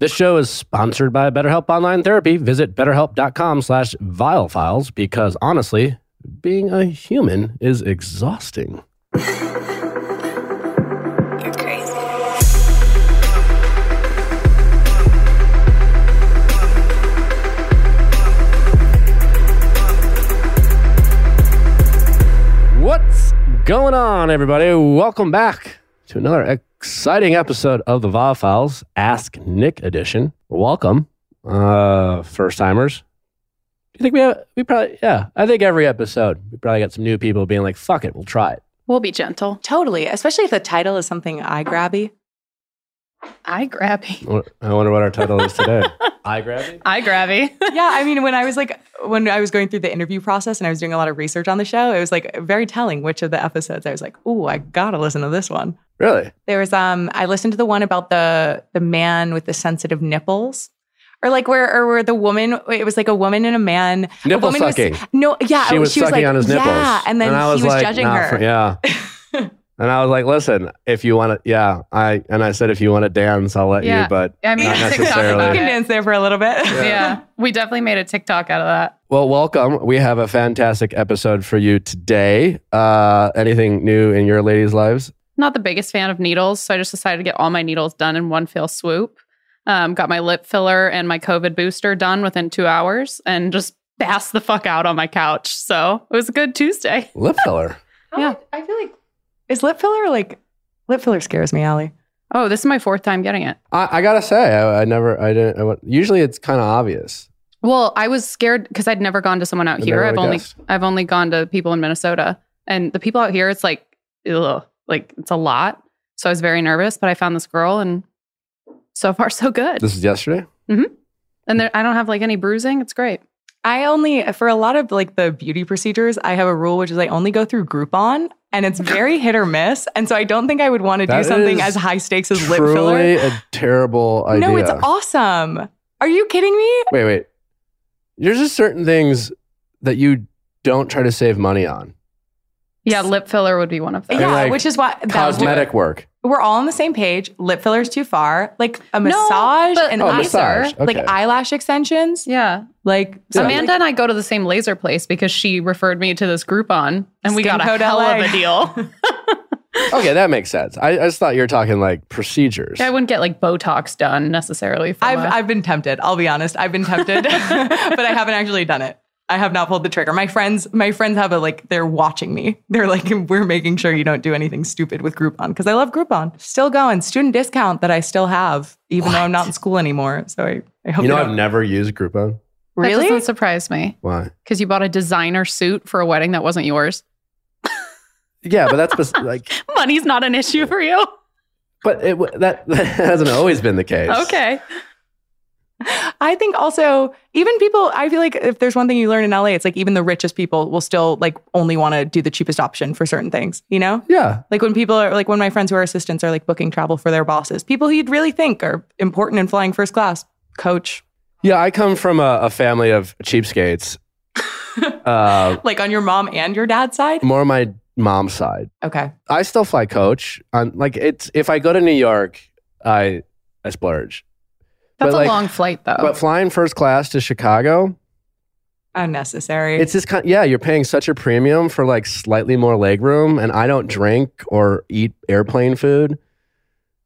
This show is sponsored by BetterHelp Online Therapy. Visit betterhelp.com slash ViallFiles because honestly, being a human is exhausting. You're crazy. What's going on, everybody? Welcome back to another exciting episode of the Viall Files Ask Nick edition. Welcome, uh, first timers. Do you think we have, we probably, yeah, I think every episode we probably got some new people being like, fuck it, we'll try it. We'll be gentle. Totally, especially if the title is something eye grabby. Eye grabby. I wonder what our title is today. Eye grabbing? Eye grabby. yeah, I mean, when I was like, when I was going through the interview process and I was doing a lot of research on the show, it was like very telling which of the episodes I was like, oh, I gotta listen to this one. Really? There was um, I listened to the one about the the man with the sensitive nipples. Or like where, or where the woman, it was like a woman and a man. a Nipple woman was- sucking. no, yeah, she was sucking like, on his nipples. Yeah, and then I was he was like, judging nah, her. for- yeah. And I was like, listen, if you want to, yeah, I, and I said, if you want to dance, I'll let Yeah. you, but I mean, not TikTok necessarily. You can dance there for a little bit. Yeah. We definitely made a TikTok out of that. Well, welcome. We have a fantastic episode for you today. Uh, anything new in your ladies' lives? Not the biggest fan of needles, so I just decided to get all my needles done in one fell swoop. Um, got my lip filler and my COVID booster done within two hours and just passed the fuck out on my couch. So it was a good Tuesday. Lip filler. Yeah. I feel like is lip filler like lip filler scares me, Allie. Oh, this is my fourth time getting it. I, I gotta say, I, I never, I didn't. I, went- usually, it's kind of obvious. Well, I was scared because I'd never gone to someone out I here. never I've would've only guessed. I've only gone to people in Minnesota, and the people out here, it's like, ugh, like it's a lot. So I was very nervous, but I found this girl, and so far so good. This is yesterday. Mm-hmm. And there, I don't have like any bruising. It's great. I only for a lot of like the beauty procedures, I have a rule which is I only go through Groupon, and it's very hit or miss. And so I don't think I would want to do something as high stakes as lip Truly filler. a terrible idea. No, it's awesome. Are you kidding me? Wait, wait. There's just certain things that you don't try to save money on. Yeah, lip filler would be one of them. Yeah, like, which is why that- Cosmetic work. We're all on the same page. Lip filler's too far. Like a No, massage but and Oh, laser, massage. Okay. like eyelash extensions. Yeah. Like Yeah. Amanda and I go to the same laser place because she referred me to this Groupon, and we Skin got a Code hell LA. of a deal. Okay, that makes sense. I, I just thought you were talking like procedures. I wouldn't get like Botox done necessarily. From I've a- I've been tempted. I'll be honest. I've been tempted, but I haven't actually done it. I have not pulled the trigger. My friends, my friends have a like. They're watching me. They're like, we're making sure you don't do anything stupid with Groupon because I love Groupon. Still going. Student discount that I still have, even though I'm not in school anymore. So I, I hope you know, they I've never used Groupon. that really. doesn't surprise me Why? because you bought a designer suit for a wedding that wasn't yours. Yeah, but that's bes- like, Money's not an issue for you. but it that, that hasn't always been the case. Okay. I think also even people. I feel like if there's one thing you learn in LA, it's like even the richest people will still like only want to do the cheapest option for certain things. You know. Yeah. Like when people are like when my friends who are assistants are like booking travel for their bosses, people who you'd really think are important in flying first class. Coach, Yeah, I come from a, a family of cheapskates. uh, like on your mom and your dad's side. more on my mom's side. Okay, I still fly coach. On like it's if I go to New York, I I splurge. That's But, a like- long flight though. But flying first class to Chicago, unnecessary. it's just kind. Yeah, you're paying such a premium for like slightly more leg room, and I don't drink or eat airplane food.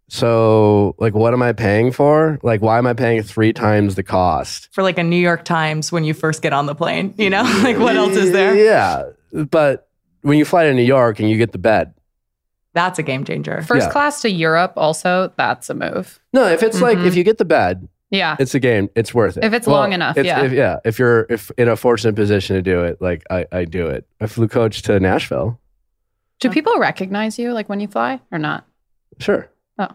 So, like, what am I paying for? Like, why am I paying three times the cost? for like a New York Times when you first get on the plane. You know, like what else is there? Yeah, but when you fly to New York and you get the bed, That's a game changer. First yeah. class to Europe, also, that's a move. no, if it's like Mm-hmm. Mhm. if you get the bed, Yeah. it's a game. It's worth it If it's long enough, it's- yeah. If, yeah. If you're if in a fortunate position to do it, like I, I do it. I flew coach to Nashville. Do people recognize you like when you fly or not? Sure. Oh.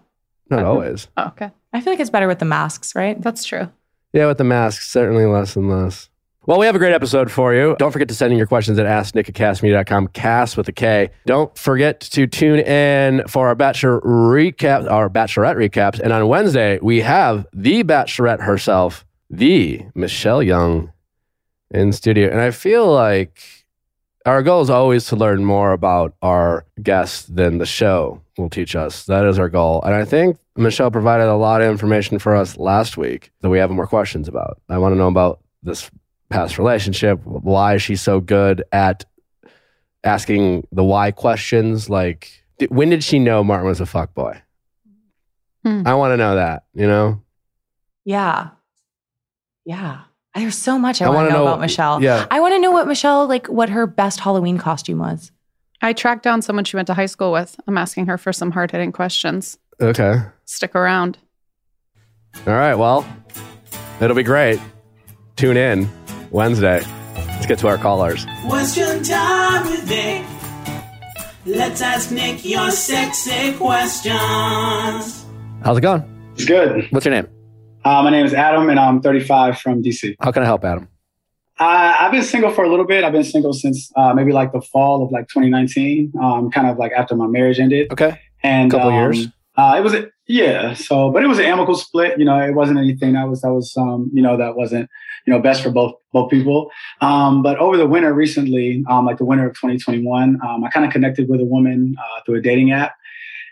Not Okay. always. Oh, okay. I feel like it's better with the masks, right? That's true. Yeah, with the masks, certainly less and less. Well, we have a great episode for you. Don't forget to send in your questions at asknick@kastmedia.com, cast with a K. Don't forget to tune in for our Bachelor recap, our Bachelorette recaps. And on Wednesday, we have the Bachelorette herself, the Michelle Young, in studio. And I feel like our goal is always to learn more about our guests than the show will teach us. That is our goal. And I think Michelle provided a lot of information for us last week that we have more questions about. I want to know about this past relationship. Why is she so good at asking the why questions. Like, di- when did she know Martin was a fuck boy? Hmm. I want to know that. You know, Yeah. Yeah. There's so much I, I want wanna to know, know- about Michelle. yeah. I want to know what Michelle, like, what her best Halloween costume was. I tracked down someone she went to high school with. I'm asking her for some hard hitting questions. okay. Stick around. All right. Well, it'll be great. Tune in Wednesday. Let's get to our callers. Question time with Nick. Let's ask Nick your sexy questions. How's it going? It's good. What's your name? Uh, my name is Adam, and I'm 35 from DC. How can I help, Adam? Uh, I've been single for a little bit. I've been single since uh, maybe like the fall of like 2019, um, kind of like after my marriage ended. Okay. And a Couple um, years. Uh, it was a, yeah. So, but it was an amicable split. You know, it wasn't anything that was that was um, you know that wasn't you know best for both both people. Um, but over the winter recently, um, like the winter of 2021, um, I kind of connected with a woman uh, through a dating app.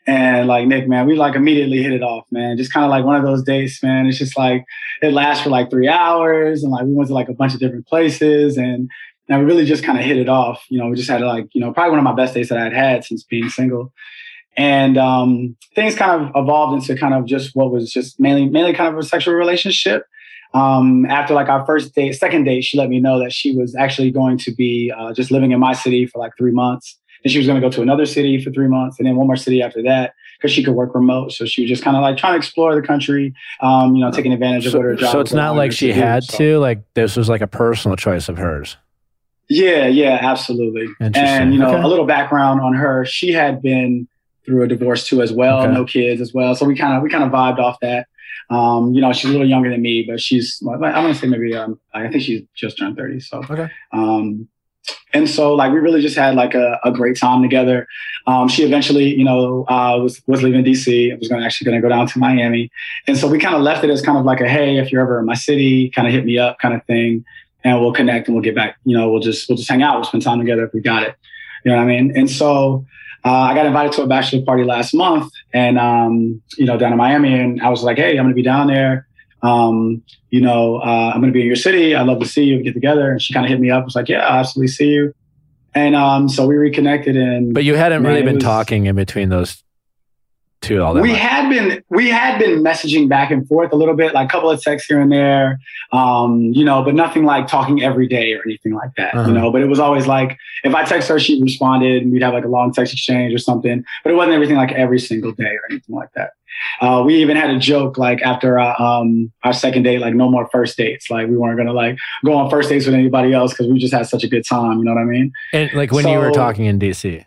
And like Nick, man, we like immediately hit it off, man. Just kind of like one of those dates, man. It's just like it lasts for like three hours, and like we went to like a bunch of different places, and and we really just kind of hit it off. You know, we just had like you know probably one of my best dates that I'd had since being single, and um, things kind of evolved into kind of just what was just mainly mainly kind of a sexual relationship. Um, after like our first date, second date, she let me know that she was actually going to be uh, just living in my city for like three months. Then she was going to go to another city for three months, and then one more city after that because she could work remote. So she was just kind of like trying to explore the country, um, you know, taking advantage of what her job. so it's not like she do. had So- to. Like this was like a personal choice of hers. Yeah, yeah, absolutely. And you know, Okay. a little background on her. She had been through a divorce too, as well. Okay. No kids as well. So we kind of we kind of vibed off that. Um, you know, she's a little younger than me, but she's I'm gonna say maybe um, I think she's just turned thirty. So Okay. um, and so like we really just had like a, a great time together. Um, she eventually, you know, uh, was was leaving DC. I was going to actually going to go down to Miami, and so we kind of left it as kind of like a hey, if you're ever in my city, kind of hit me up, kind of thing, and we'll connect and we'll get back. You know, we'll just we'll just hang out, we'll spend time together if we got it. You know what I mean? And so uh, I got invited to a bachelor party last month, and um, you know, down in Miami, and I was like, hey, I'm going to be down there. Um, you know, uh, I'm going to be in your city. I'd love to see you. Get together. And she kind of hit me up. Was like, yeah, I'll absolutely see you. And um, so we reconnected, and But you hadn't Man, really been was- talking in between those two all that we much. had been we had been messaging back and forth a little bit, like a couple of texts here and there, um, you know, but nothing like talking every day or anything like that, Uh-huh. you know. But it was always like if I text her, she responded, and we'd have like a long text exchange or something. But it wasn't everything like every single day or anything like that. Uh, we even had a joke like after our, um, our second date, like no more first dates. Like we weren't gonna like go on first dates with anybody else because we just had such a good time. You know what I mean? and like when you were talking in DC.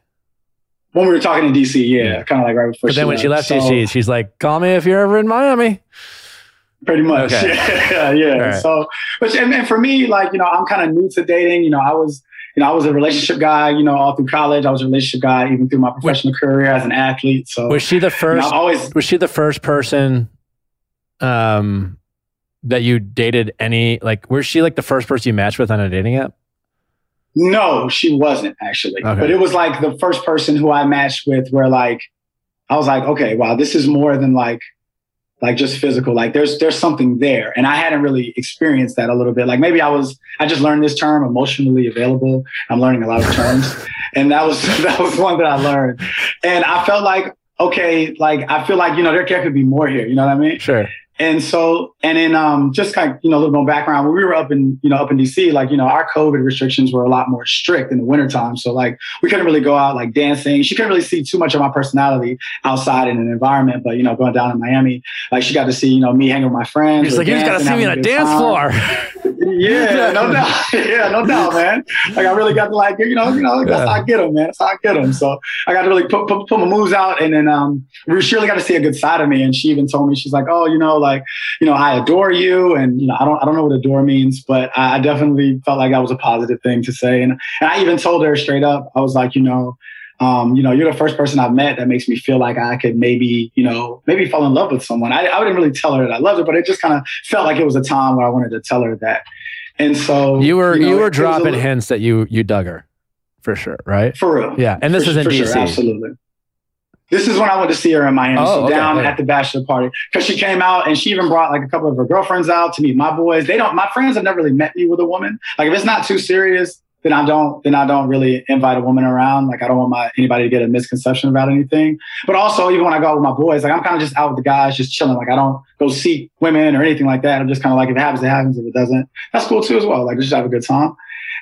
When we were talking in DC, yeah, kind of like right before. But then when she left So- DC, she's like, "Call me if you're ever in Miami." pretty much Okay. yeah yeah right. so but and, and for me like you know i'm kind of new to dating you know i was you know i was a relationship guy you know all through college i was a relationship guy even through my professional career as an athlete so Was she the you know, first? Always was she the first person um that you dated any like was she like the first person you matched with on a dating app no she wasn't actually. Okay. but it was like the first person who i matched with where like i was like okay wow this is more than like like just physical. Like there's there's something there. And i hadn't really experienced that a little bit. Like maybe i was i just learned this term emotionally available. I'm learning a lot of terms. And that was that was one that i learned. And i felt like okay like i feel like you know there could be more here. You know what i mean? Sure and so, and then um, just kind of, you know, a little more background. When we were up in, you know, up in DC, like, you know, our COVID restrictions were a lot more strict in the wintertime. So like we couldn't really go out like dancing. She couldn't really see too much of my personality outside in an environment. But, you know, going down in Miami, like she got to see, you know, me hanging with my friends. he's we're like you just gotta see me on a dance time. floor Yeah, no doubt. yeah, no doubt, man. Like I really got to like, you know, you know, that's Yeah. how I get them, man. That's how I get them. So I got to really put, put, put my moves out. And then um, she really got to see a good side of me. And she even told me, she's like, oh, you know, like, you know, I adore you. And, you know, I don't, I don't know what adore means, but I, I definitely felt like that was a positive thing to say. And, and I even told her straight up, I was like, you know, um, you know, you're the first person I've met that makes me feel like I could maybe, you know, maybe fall in love with someone. I, I didn't really tell her that I loved her, but it just kind of felt like it was a time where I wanted to tell her that. And so you were know, you were a dropping little- hints that you you dug her for sure right for real. yeah and this for, is in for dc Sure, absolutely. This is when I went to see her in Miami. Oh, so okay, down okay. at the bachelor party because she came out and she even brought like a couple of her girlfriends out to meet my boys. They don't. My friends have never really met me with a woman. Like if it's not too serious, then I don't. Then I don't really invite a woman around. Like I don't want my anybody to get a misconception about anything. But also even when I go out with my boys, like I'm kind of just out with the guys, just chilling. Like I don't go seek women or anything like that. I'm just kind of like if it happens, it happens. If it doesn't, that's cool too as well. Like just have a good time.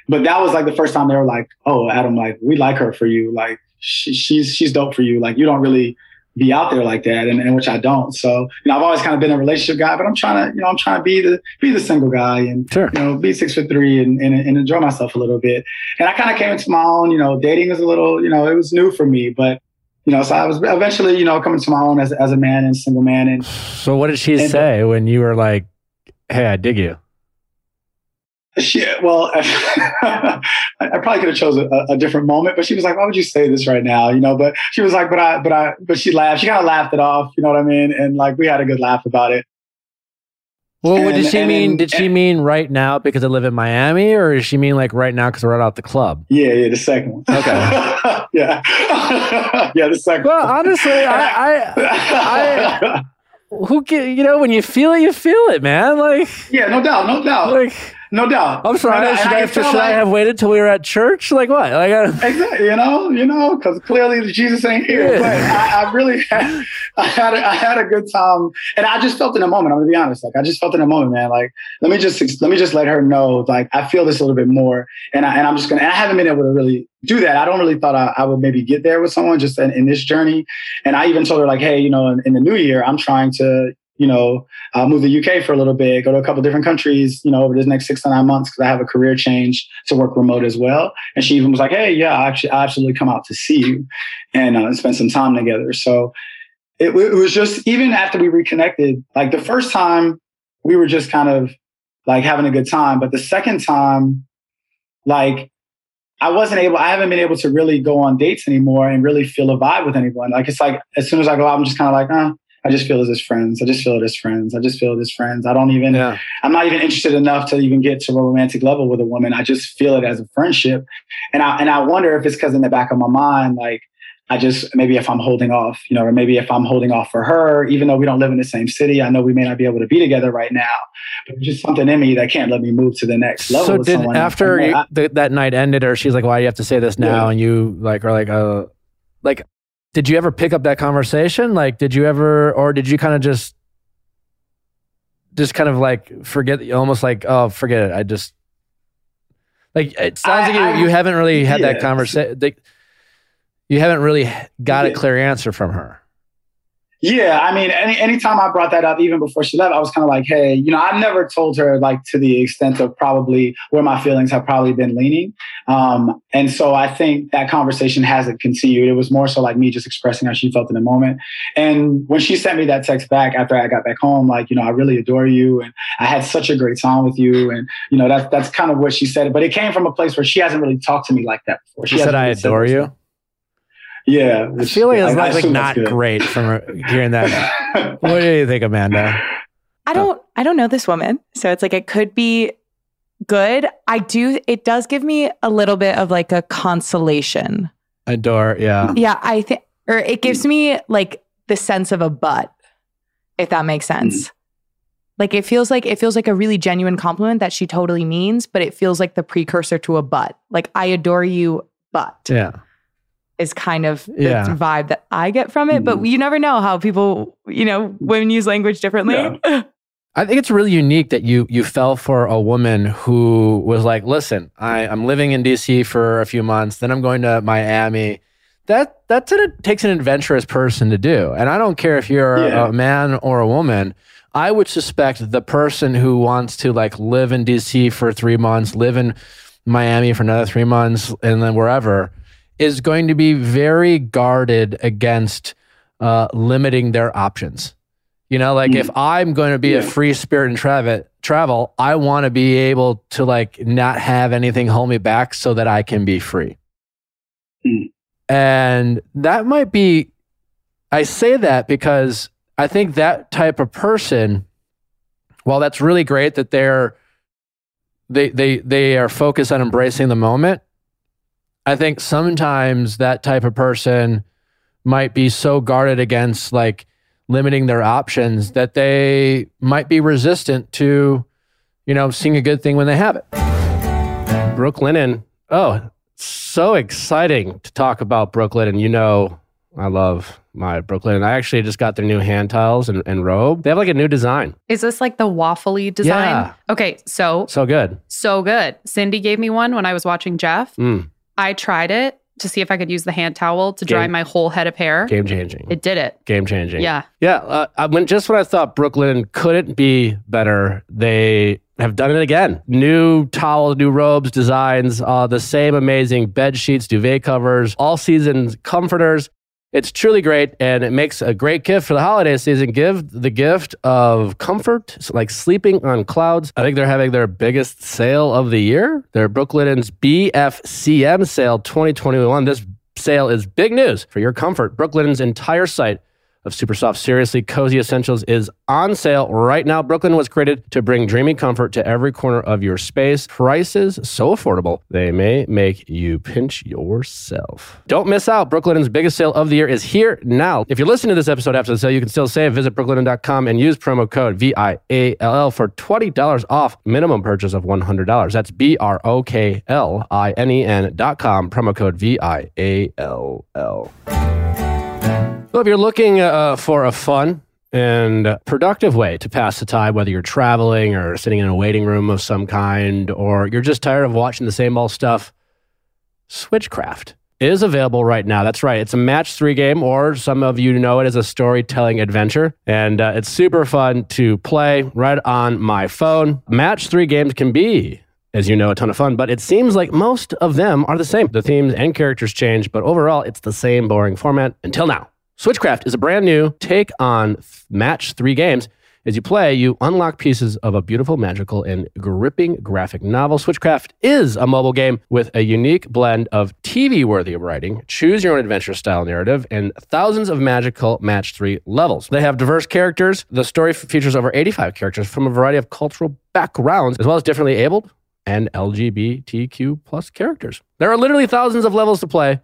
But that was like the first time they were like, "Oh, Adam, like we like her for you. Like she, she's she's dope for you. Like you don't really be out there like that, and, and which I don't. So you know, I've always kind of been a relationship guy, but I'm trying to you know I'm trying to be the be the single guy and Sure. you know be six foot three and, and, and enjoy myself a little bit. And I kind of came into my own. You know, dating was a little you know it was new for me, but you know, so I was eventually you know coming to my own as as a man and single man and So what did she And- say when you were like, "Hey, I dig you"? She, well, I, I probably could have chosen a, a different moment, but she was like, "Why would you say this right now?" You know, but she was like, "But I, but I," but she laughed. She kind of laughed it off. You know what I mean? And like we had a good laugh about it. Well, what did she and- mean? Did she and- mean right now because I live in Miami, or does she mean like right now because we're right out the club? Yeah, yeah, the second one. Okay. yeah, yeah, the second. Well, one. honestly, I, I, who can, you know, when you feel it, you feel it, man. Like, yeah, no doubt, no doubt, like, no doubt. I'm sorry. And should I, can should tell, I have waited till we were at church? Like what? Like, I, Exactly, you know, you know, because clearly Jesus ain't here. Yeah. But I, I really, had, I had, a, I had a good time, and I just felt in a moment. I'm gonna be honest, like I just felt in a moment, man. Like let me just let me just let her know, like I feel this a little bit more, and I and I'm just gonna. I haven't been able to really do that. I don't really thought I, I would maybe get there with someone just in, in this journey, and I even told her like, hey, you know, in, in the new year, I'm trying to. You know, uh, move to the UK for a little bit, go to a couple different countries, you know, over this next six to nine months because I have a career change to work remote as well. And she even was like, "Hey, yeah, I actually, I absolutely come out to see you and uh, spend some time together." So it, it was just even after we reconnected, like the first time we were just kind of like having a good time, but the second time, like I wasn't able, I haven't been able to really go on dates anymore and really feel a vibe with anyone. Like it's like as soon as I go out, I'm just kind of like, uh, I just feel it as friends. I just feel it as friends. I just feel it as friends. I don't even yeah. I'm not even interested enough to even get to a romantic level with a woman. I just feel it as a friendship. And I and I wonder if it's because in the back of my mind, like I just maybe if I'm holding off, you know, or maybe if I'm holding off for her, even though we don't live in the same city, I know we may not be able to be together right now. But there's just something in me that can't let me move to the next level. So with did someone. after you, I- the, that night ended, or she's like, "Why do you have to say this now?" Yeah. And you like are like, "Uh, like." Did you ever pick up that conversation? Like, did you ever, or did you kind of just, just kind of like forget, almost like, oh, forget it. I just, like, it sounds I- like you, I- you haven't really had that conversation. You haven't really got a clear answer from her. Yeah, I mean, any anytime I brought that up, even before she left, I was kind of like, hey, you know, I've never told her like to the extent of probably where my feelings have probably been leaning. Um, and so I think that conversation hasn't continued. It was more so like me just expressing how she felt in the moment. And when she sent me that text back after I got back home, like, you know, I really adore you and I had such a great time with you. And, you know, that's that's kind of what she said. But it came from a place where she hasn't really talked to me like that before. She said, hasn't "I really adore you." Yeah. I which- feel like I- it's I like, like not great from hearing that. what do you think, Amanda? I don't I don't know this woman. So it's like it could be good. I do it does give me a little bit of like a consolation. Adore, yeah. Yeah, I think or it gives me like the sense of a but if that makes sense. Like it feels like it feels like a really genuine compliment that she totally means, but it feels like the precursor to a but. Like I adore you, but Yeah. Is kind of the vibe that I get from it. But Mhm. you never know how people, you know, women use language differently. I think it's really unique that you you fell for a woman who was like, "Listen, I, I'm living in DC for a few months, then I'm going to Miami." That that's an, it takes an adventurous person to do, and I don't care if you're Yeah. a man or a woman. I would suspect the person who wants to like live in DC for three months, live in Miami for another three months, and then wherever is going to be very guarded against uh, limiting their options. You know, like Mm. if I'm going to be a free spirit and travel, travel, I want to be able to like not have anything hold me back so that I can be free. Mm. And that might be, I say that because I think that type of person, while that's really great that they're, they, they, they are focused on embracing the moment. I think sometimes that type of person might be so guarded against like limiting their options that they might be resistant to, you know, seeing a good thing when they have it. Brooklinen. Oh, so exciting to talk about Brooklinen. And you know, I love my Brooklinen. I actually just got their new hand tiles and, and robe. They have like a new design. Is this like the waffly design? Yeah. Okay, so So good. so good. Cindy gave me one when I was watching Jeff. Mm, I tried it to see if I could use the hand towel to dry Game- my whole head of hair. game changing. It did it. game changing. Yeah. Yeah. Uh, I, when just when I thought Brooklinen couldn't be better, they have done it again. New towels, new robes, designs, uh, the same amazing bed sheets, duvet covers, all season comforters. It's truly great, and it makes a great gift for the holiday season. Give the gift of comfort, like sleeping on clouds. I think they're having their biggest sale of the year. Their Brooklinen's BFCM sale 2021. This sale is big news for your comfort. Brooklinen's entire site of super soft, seriously cozy essentials is on sale right now. Brooklinen was created to bring dreamy comfort to every corner of your space. Prices so affordable, they may make you pinch yourself. Don't miss out. Brooklinen's biggest sale of the year is here now. If you're listening to this episode after the sale, you can still save. Visit brooklinen.com and use promo code VIALL for $20 off minimum purchase of $100. That's B R O K L I N E N dot com, promo code V I A L L. Well, if you're looking uh, for a fun and productive way to pass the time, whether you're traveling or sitting in a waiting room of some kind, or you're just tired of watching the same old stuff, Switchcraft is available right now. That's right. It's a match three game, or some of you know it as a storytelling adventure. And uh, it's super fun to play right on my phone. Match three games can be as you know, a ton of fun, but it seems like most of them are the same. The themes and characters change, but overall, it's the same boring format until now. Switchcraft is a brand new take on match three games. As you play, you unlock pieces of a beautiful, magical, and gripping graphic novel. Switchcraft is a mobile game with a unique blend of TV worthy writing, choose your own adventure style narrative, and thousands of magical match three levels. They have diverse characters. The story features over 85 characters from a variety of cultural backgrounds, as well as differently abled and LGBTQ plus characters. There are literally thousands of levels to play,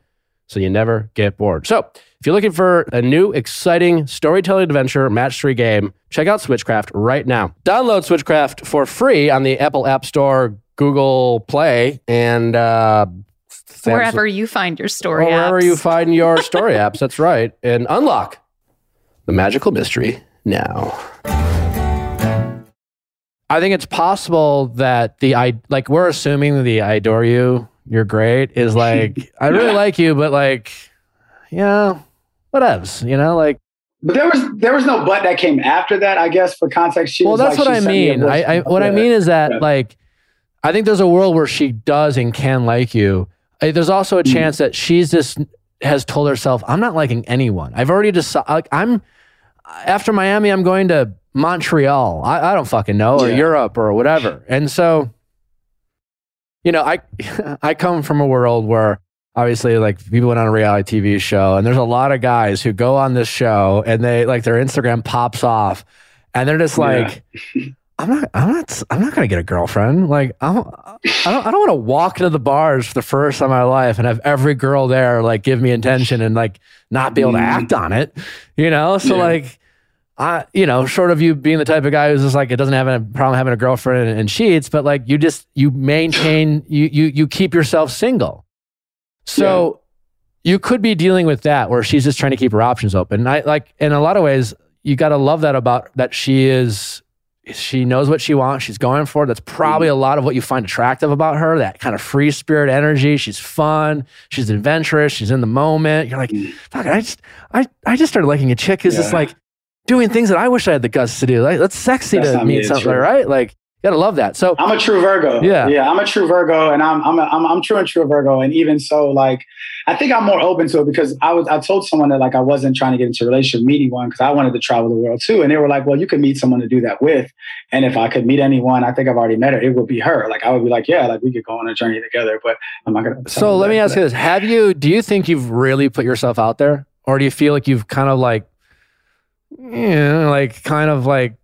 so you never get bored. So if you're looking for a new, exciting storytelling adventure match three game, check out Switchcraft right now. Download Switchcraft for free on the Apple App Store, Google Play, and uh, Wherever you find your story wherever apps. you find your story apps. That's right, and unlock the magical mystery now. I think it's possible that the I like we're assuming the I adore you, you're great is like I really like you, but like yeah, whatevs, you know, like But there was there was no but that came after that. I guess for context, she well, that's like, what I mean. I, I what I mean is that Yeah. like I think there's a world where she does and can like you. There's also a Mhm. chance that she's just has told herself, "I'm not liking anyone. I've already decided. Like, I'm after Miami. I'm going to Montreal. I, I don't fucking know, or Yeah. Europe, or whatever." And so, you know, I I come from a world where obviously like people went on a reality TV show, and there's a lot of guys who go on this show and they like their Instagram pops off, and they're just Yeah. like. I'm not. I'm not. I'm not gonna get a girlfriend. Like I don't. I don't. I don't want to walk into the bars for the first time in my life and have every girl there like give me attention and like not be able to Mm. act on it. You know. So Yeah. like, I. You know, short of you being the type of guy who's just like it doesn't have a problem having a girlfriend and, and cheats, but like you just you maintain you you you keep yourself single. So you could be dealing with that where she's just trying to keep her options open. And I like in a lot of ways you got to love that about that she is she knows what she wants. She's going for it. That's probably mm-hmm. a lot of what you find attractive about her. That kind of free spirit energy. She's fun. She's adventurous. She's in the moment. You're like, mm. fuck. I just, I, I just started liking a chick who's just like doing things that I wish I had the guts to do. Like, that's sexy That's to meet me, something, right? Like, gotta love that. So, I'm a true Virgo. Yeah. yeah, I'm a true Virgo, and I'm I'm a, I'm I'm true and true Virgo, and even so, like I think I'm more open to it because I was I told someone that like I wasn't trying to get into a relationship meeting one because I wanted to travel the world too, and they were like, well, you could meet someone to do that with, and if I could meet anyone, I think I've already met her, it would be her. Like I would be like, yeah, like we could go on a journey together, but I'm not gonna. so let me ask you this: Have you? Do you think you've really put yourself out there, or do you feel like you've kind of like, you know, like kind of like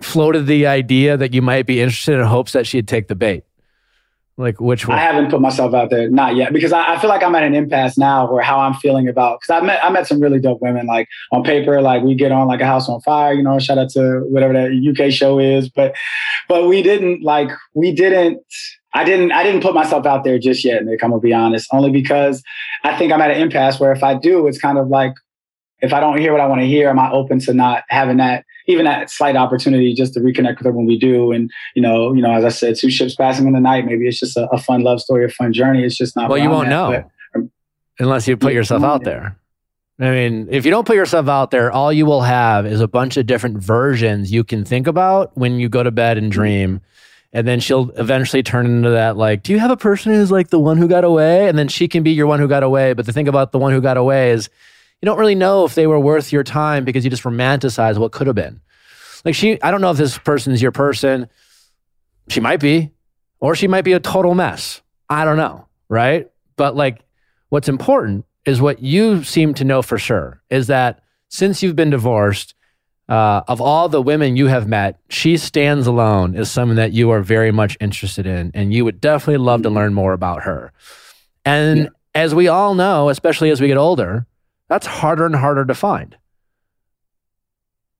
floated the idea that you might be interested in hopes that she'd take the bait? Like which one? I haven't put myself out there, not yet, because I, I feel like I'm at an impasse now where how I'm feeling about because I met I met some really dope women. Like on paper, like we get on like a house on fire, you know. Shout out to whatever that UK show is, but but we didn't like we didn't. I didn't I didn't put myself out there just yet, Nick. I'm gonna be honest, only because I think I'm at an impasse where if I do, it's kind of like if I don't hear what I want to hear, am I open to not having that even that slight opportunity just to reconnect with her when we do? And you know, you know, as I said, two ships passing in the night. Maybe it's just a, a fun love story, a fun journey. It's just not. well, you won't at, know but- um, unless you put yourself out there. I mean, if you don't put yourself out there, all you will have is a bunch of different versions you can think about when you go to bed and mm-hmm. dream. And then she'll eventually turn into that, like, do you have a person who's like the one who got away? And then she can be your one who got away. But the thing about the one who got away is you don't really know if they were worth your time because you just romanticize what could have been. Like, she, I don't know if this person is your person. She might be, or she might be a total mess. I don't know. Right. But like, what's important is what you seem to know for sure is that since you've been divorced, uh, of all the women you have met, she stands alone as someone that you are very much interested in, and you would definitely love to learn more about her. And Yeah. as we all know, especially as we get older, that's harder and harder to find.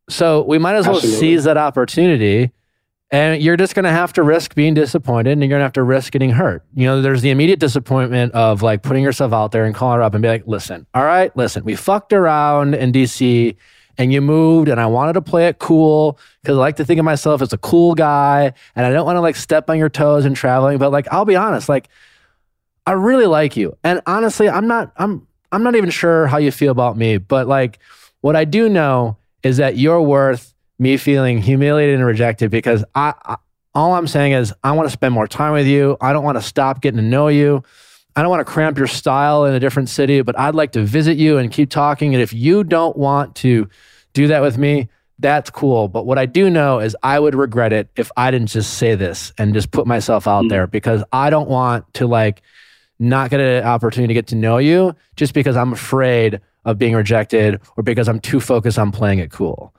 So we might as well Absolutely. seize that opportunity. And you're just going to have to risk being disappointed and you're going to have to risk getting hurt. You know, there's the immediate disappointment of like putting yourself out there and calling her up and be like, listen, all right, listen, we fucked around in DC and you moved and I wanted to play it cool because I like to think of myself as a cool guy and I don't want to like step on your toes and traveling. But like, I'll be honest, like, I really like you. And honestly, I'm not, I'm, I'm not even sure how you feel about me, but like, what I do know is that you're worth me feeling humiliated and rejected because I, I all I'm saying is I want to spend more time with you. I don't want to stop getting to know you. I don't want to cramp your style in a different city, but I'd like to visit you and keep talking. And if you don't want to do that with me, that's cool. But what I do know is I would regret it if I didn't just say this and just put myself out Mm. there because I don't want to like not get an opportunity to get to know you just because I'm afraid of being rejected or because I'm too focused on playing it cool.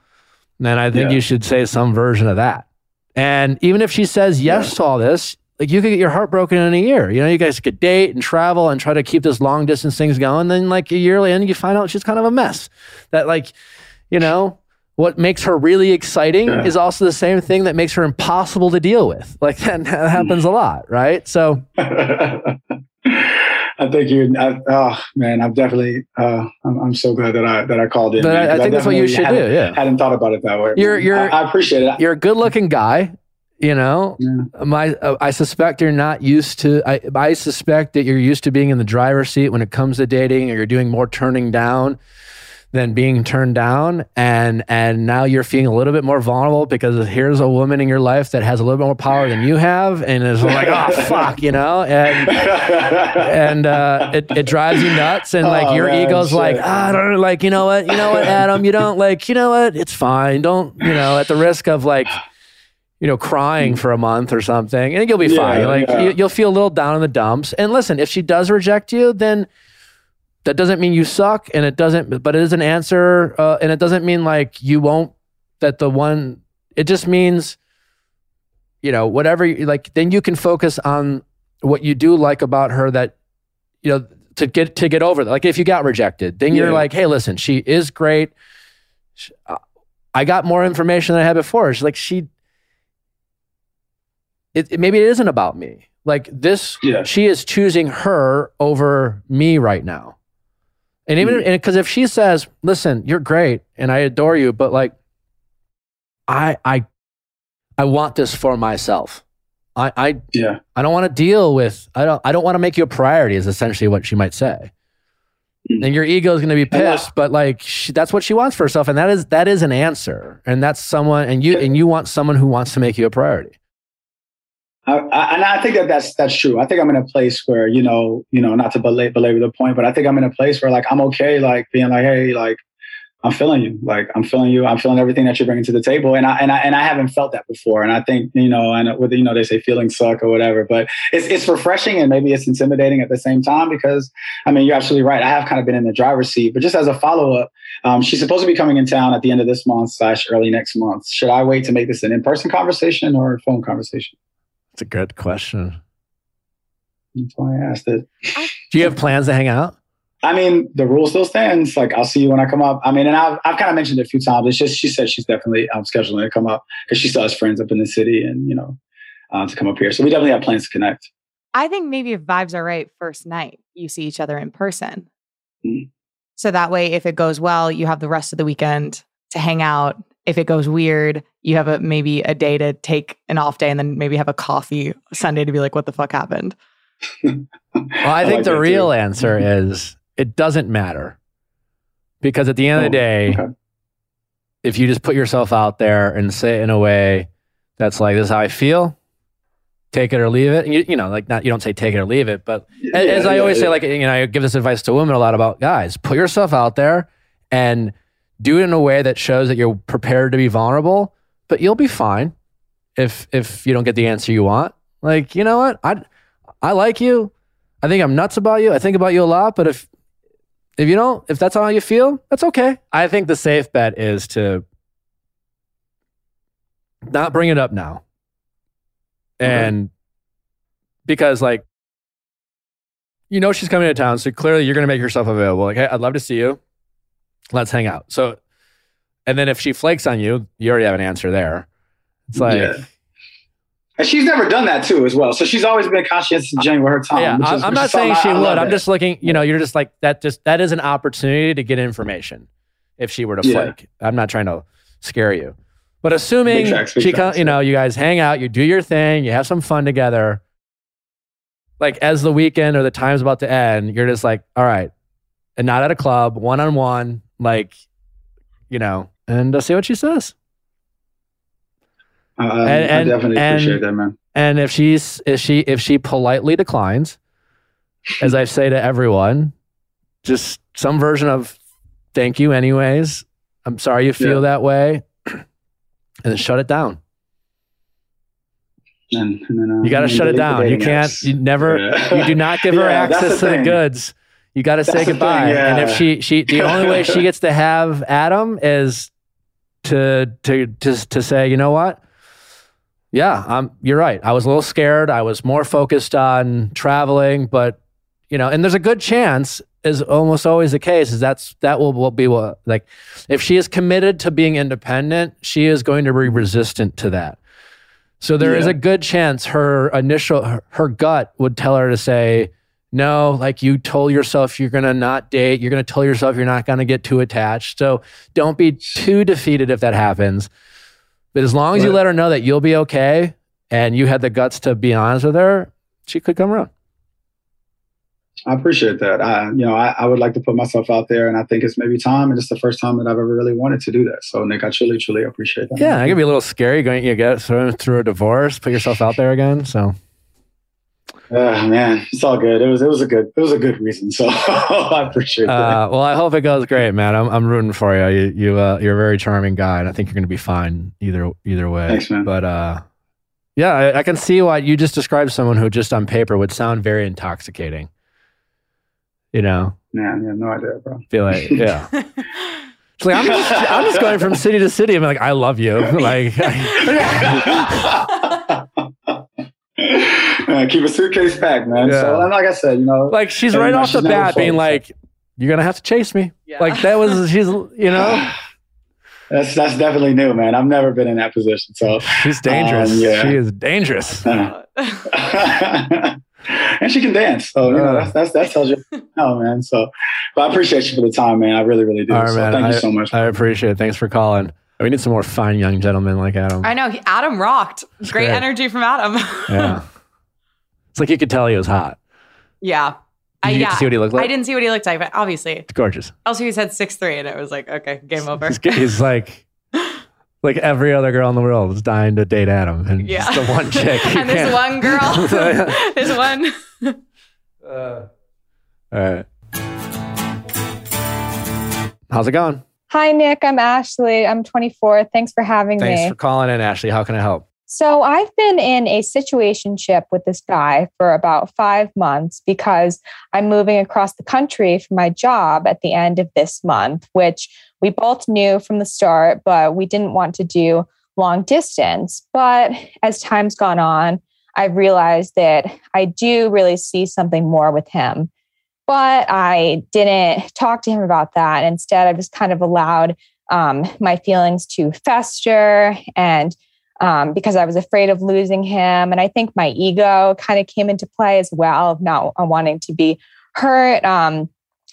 Then I think Yeah. you should say some version of that. And even if she says yes to all this, like you could get your heart broken in a year. You know, you guys could date and travel and try to keep this long distance things going. Then like a year later, you find out she's kind of a mess. That like, you know, what makes her really exciting Yeah. is also the same thing that makes her impossible to deal with. Like that, that happens a lot, right? So I think you. I, oh man, I'm definitely. Uh, I'm, I'm so glad that I that I called in. But I- I think that's what you should do, yeah. hadn't thought about it that way. You're- you're- I, I appreciate it. you're a good looking guy. You know, Yeah. my uh, I suspect you're not used to. I I suspect that you're used to being in the driver's seat when it comes to dating, or you're doing more turning down than being turned down, and and now you're feeling a little bit more vulnerable because here's a woman in your life that has a little bit more power than you have, and is like, oh fuck, you know, and and uh, it, it drives you nuts. And like Oh, your man, ego's like shit. ah, I don't know, like you know what? You know what Adam? You don't like you know what? It's fine. Don't you know at the risk of like you know crying for a month or something and you'll be Yeah, fine. Like yeah. you, you'll feel a little down in the dumps. And listen if she does reject you then that doesn't mean you suck and it doesn't but it is an answer uh, and it doesn't mean like you won't that the one it just means you know whatever you like then you can focus on what you do like about her that you know to get to get over that. Like if you got rejected then you're Yeah. like hey listen she is great. Sh- uh, i got more information than i had before. She's like she it, it- maybe it isn't about me. Like this Yeah. she is choosing her over me right now and even Mm. because if she says listen you're great and i adore you but like i i i want this for myself i i yeah. I don't want to deal with I don't I don't want to make you a priority is essentially what she might say. Mm. And your ego is going to be pissed, but like she, that's what she wants for herself and that is that is an answer. And that's someone and you and you want someone who wants to make you a priority. I, and I think that that's that's true. I think I'm in a place where you know, you know, not to belabor, belabor the point, but I think I'm in a place where like I'm okay, like being like, hey, like I'm feeling you, like I'm feeling you, I'm feeling everything that you're bringing to the table, and I and I and I haven't felt that before. And I think you know, and with you know, they say feelings suck or whatever, but it's it's refreshing and maybe it's intimidating at the same time because I mean, you're absolutely right. I have kind of been in the driver's seat, but just as a follow up, um, she's supposed to be coming in town at the end of this month slash early next month. Should I wait to make this an in person conversation or a phone conversation? It's a good question. That's why I asked it. Do you have plans to hang out? I mean, the rule still stands. Like, I'll see you when I come up. I mean, and I've, I've kind of mentioned it a few times. It's just, she said she's definitely um, scheduling to come up because she still has friends up in the city and, you know, uh, to come up here. So we definitely have plans to connect. I think maybe if vibes are right first night, you see each other in person. Mhm. So that way, if it goes well, you have the rest of the weekend to hang out. If it goes weird, you have a maybe a day to take an off day and then maybe have a coffee Sunday to be like, what the fuck happened? Well, I, think like the real too. answer mm-hmm. is it doesn't matter. Because at the end of the Oh, day, okay. if you just put yourself out there and say it in a way that's like, this is how I feel, take it or leave it. And you, you know, like not, you don't say take it or leave it, but Yeah, as I yeah, always yeah. say, like, you know, I give this advice to women a lot about guys, put yourself out there and do it in a way that shows that you're prepared to be vulnerable, but you'll be fine if, if you don't get the answer you want. Like, you know what? I, I like you. I think I'm nuts about you. I think about you a lot, but if, if you don't, if that's how you feel, that's okay. I think the safe bet is to not bring it up now. Okay. And because like you know she's coming to town, so clearly you're gonna make yourself available. Like, hey, I'd love to see you. Let's hang out. So and then if she flakes on you, you already have an answer there. It's like Yeah. And she's never done that too, as well. So she's always been conscientious and genuine with her time. yeah, I- is- I'm not saying she I- I would. love I'm just looking, you know, you're just like that just that is an opportunity to get information if she were to Yeah. flake. I'm not trying to scare you. But assuming big she facts, you know, you guys hang out, you do your thing, you have some fun together. Like as the weekend or the time's about to end, you're just like, all right, and not at a club, one on one, like, you know, and uh, see what she says. Uh, And- I definitely and- appreciate that, man. And if she's if she if she politely declines, as I say to everyone, just some version of thank you anyways. I'm sorry you feel Yeah. that way. And then shut it down. And, and then, uh, You got to shut it down. You can't. apps. You never. Yeah. You do not give her Yeah, access to the goods. You got to say goodbye. thing, And if she she the only way she gets to have Adam is to to to to say, you know what? Yeah, I'm. You're right. I was a little scared. I was more focused on traveling, but you know, and there's a good chance, is almost always the case, is that's that will, will be what like if she is committed to being independent, she is going to be resistant to that. So there is Yeah. a good chance her initial her, her gut would tell her to say, no, like you told yourself you're gonna not date, you're gonna tell yourself you're not gonna get too attached. So don't be too defeated if that happens. But as long as you let her know that you'll be okay and you had the guts to be honest with her, she could come around. I appreciate that. I, you know, I, I would like to put myself out there, and I think it's maybe time, and it's the first time that I've ever really wanted to do that. So, Nick, I truly, truly appreciate that. Yeah, it could be a little scary going you get through, through a divorce, put yourself out there again. So Ah, man, it's all good. It was, it was a good, it was a good reason. So I appreciate that. Uh, well, I hope it goes great, man. I'm, I'm rooting for you. You, you, uh, you're a very charming guy, and I think you're going to be fine either, either way. Thanks, man. But uh, yeah, I, I can see why you just described someone who just on paper would sound very intoxicating. You know, Man, you have no idea, bro. feel like yeah. It's like I'm just, I'm just going from city to city. I'm like, I love you. Like, Keep a suitcase packed, man. Yeah. So, and like I said, you know, like she's right off she's the bat being false. like, "You're gonna have to chase me." Yeah. Like that was she's you know that's that's definitely new, man. I've never been in that position, so. she's dangerous. Um, yeah. She is dangerous. and she can dance, so you know Uh. that's, that's that tells you, oh man. So, but I appreciate you for the time, man. I really, really do. All right, so man. thank I, you so much. I appreciate it. Thanks for calling. We need some more fine young gentlemen like Adam. I know. he- Adam rocked. Great, great. energy from Adam. Yeah. It's like you could tell he was hot. yeah. I, Did you get yeah. to see what he looked like? I didn't see what he looked like, but obviously. It's gorgeous. Also, he said six three, and it was like, okay, game over. He's, he's like, like every other girl in the world is dying to date Adam, and Yeah. just the one chick. and this can't- one girl, this one. Uh, all right. How's it going? Hi, Nick. I'm Ashley. I'm 24. Thanks for having Thanks me. Thanks for calling in, Ashley. How can I help? So, I've been in a situationship with this guy for about five months because I'm moving across the country for my job at the end of this month, which we both knew from the start, but we didn't want to do long distance. But as time's gone on, I've realized that I do really see something more with him. But I didn't talk to him about that. Instead, I just kind of allowed um, my feelings to fester and um, because I was afraid of losing him. And I think my ego kind of came into play as well of not wanting to be hurt. Um,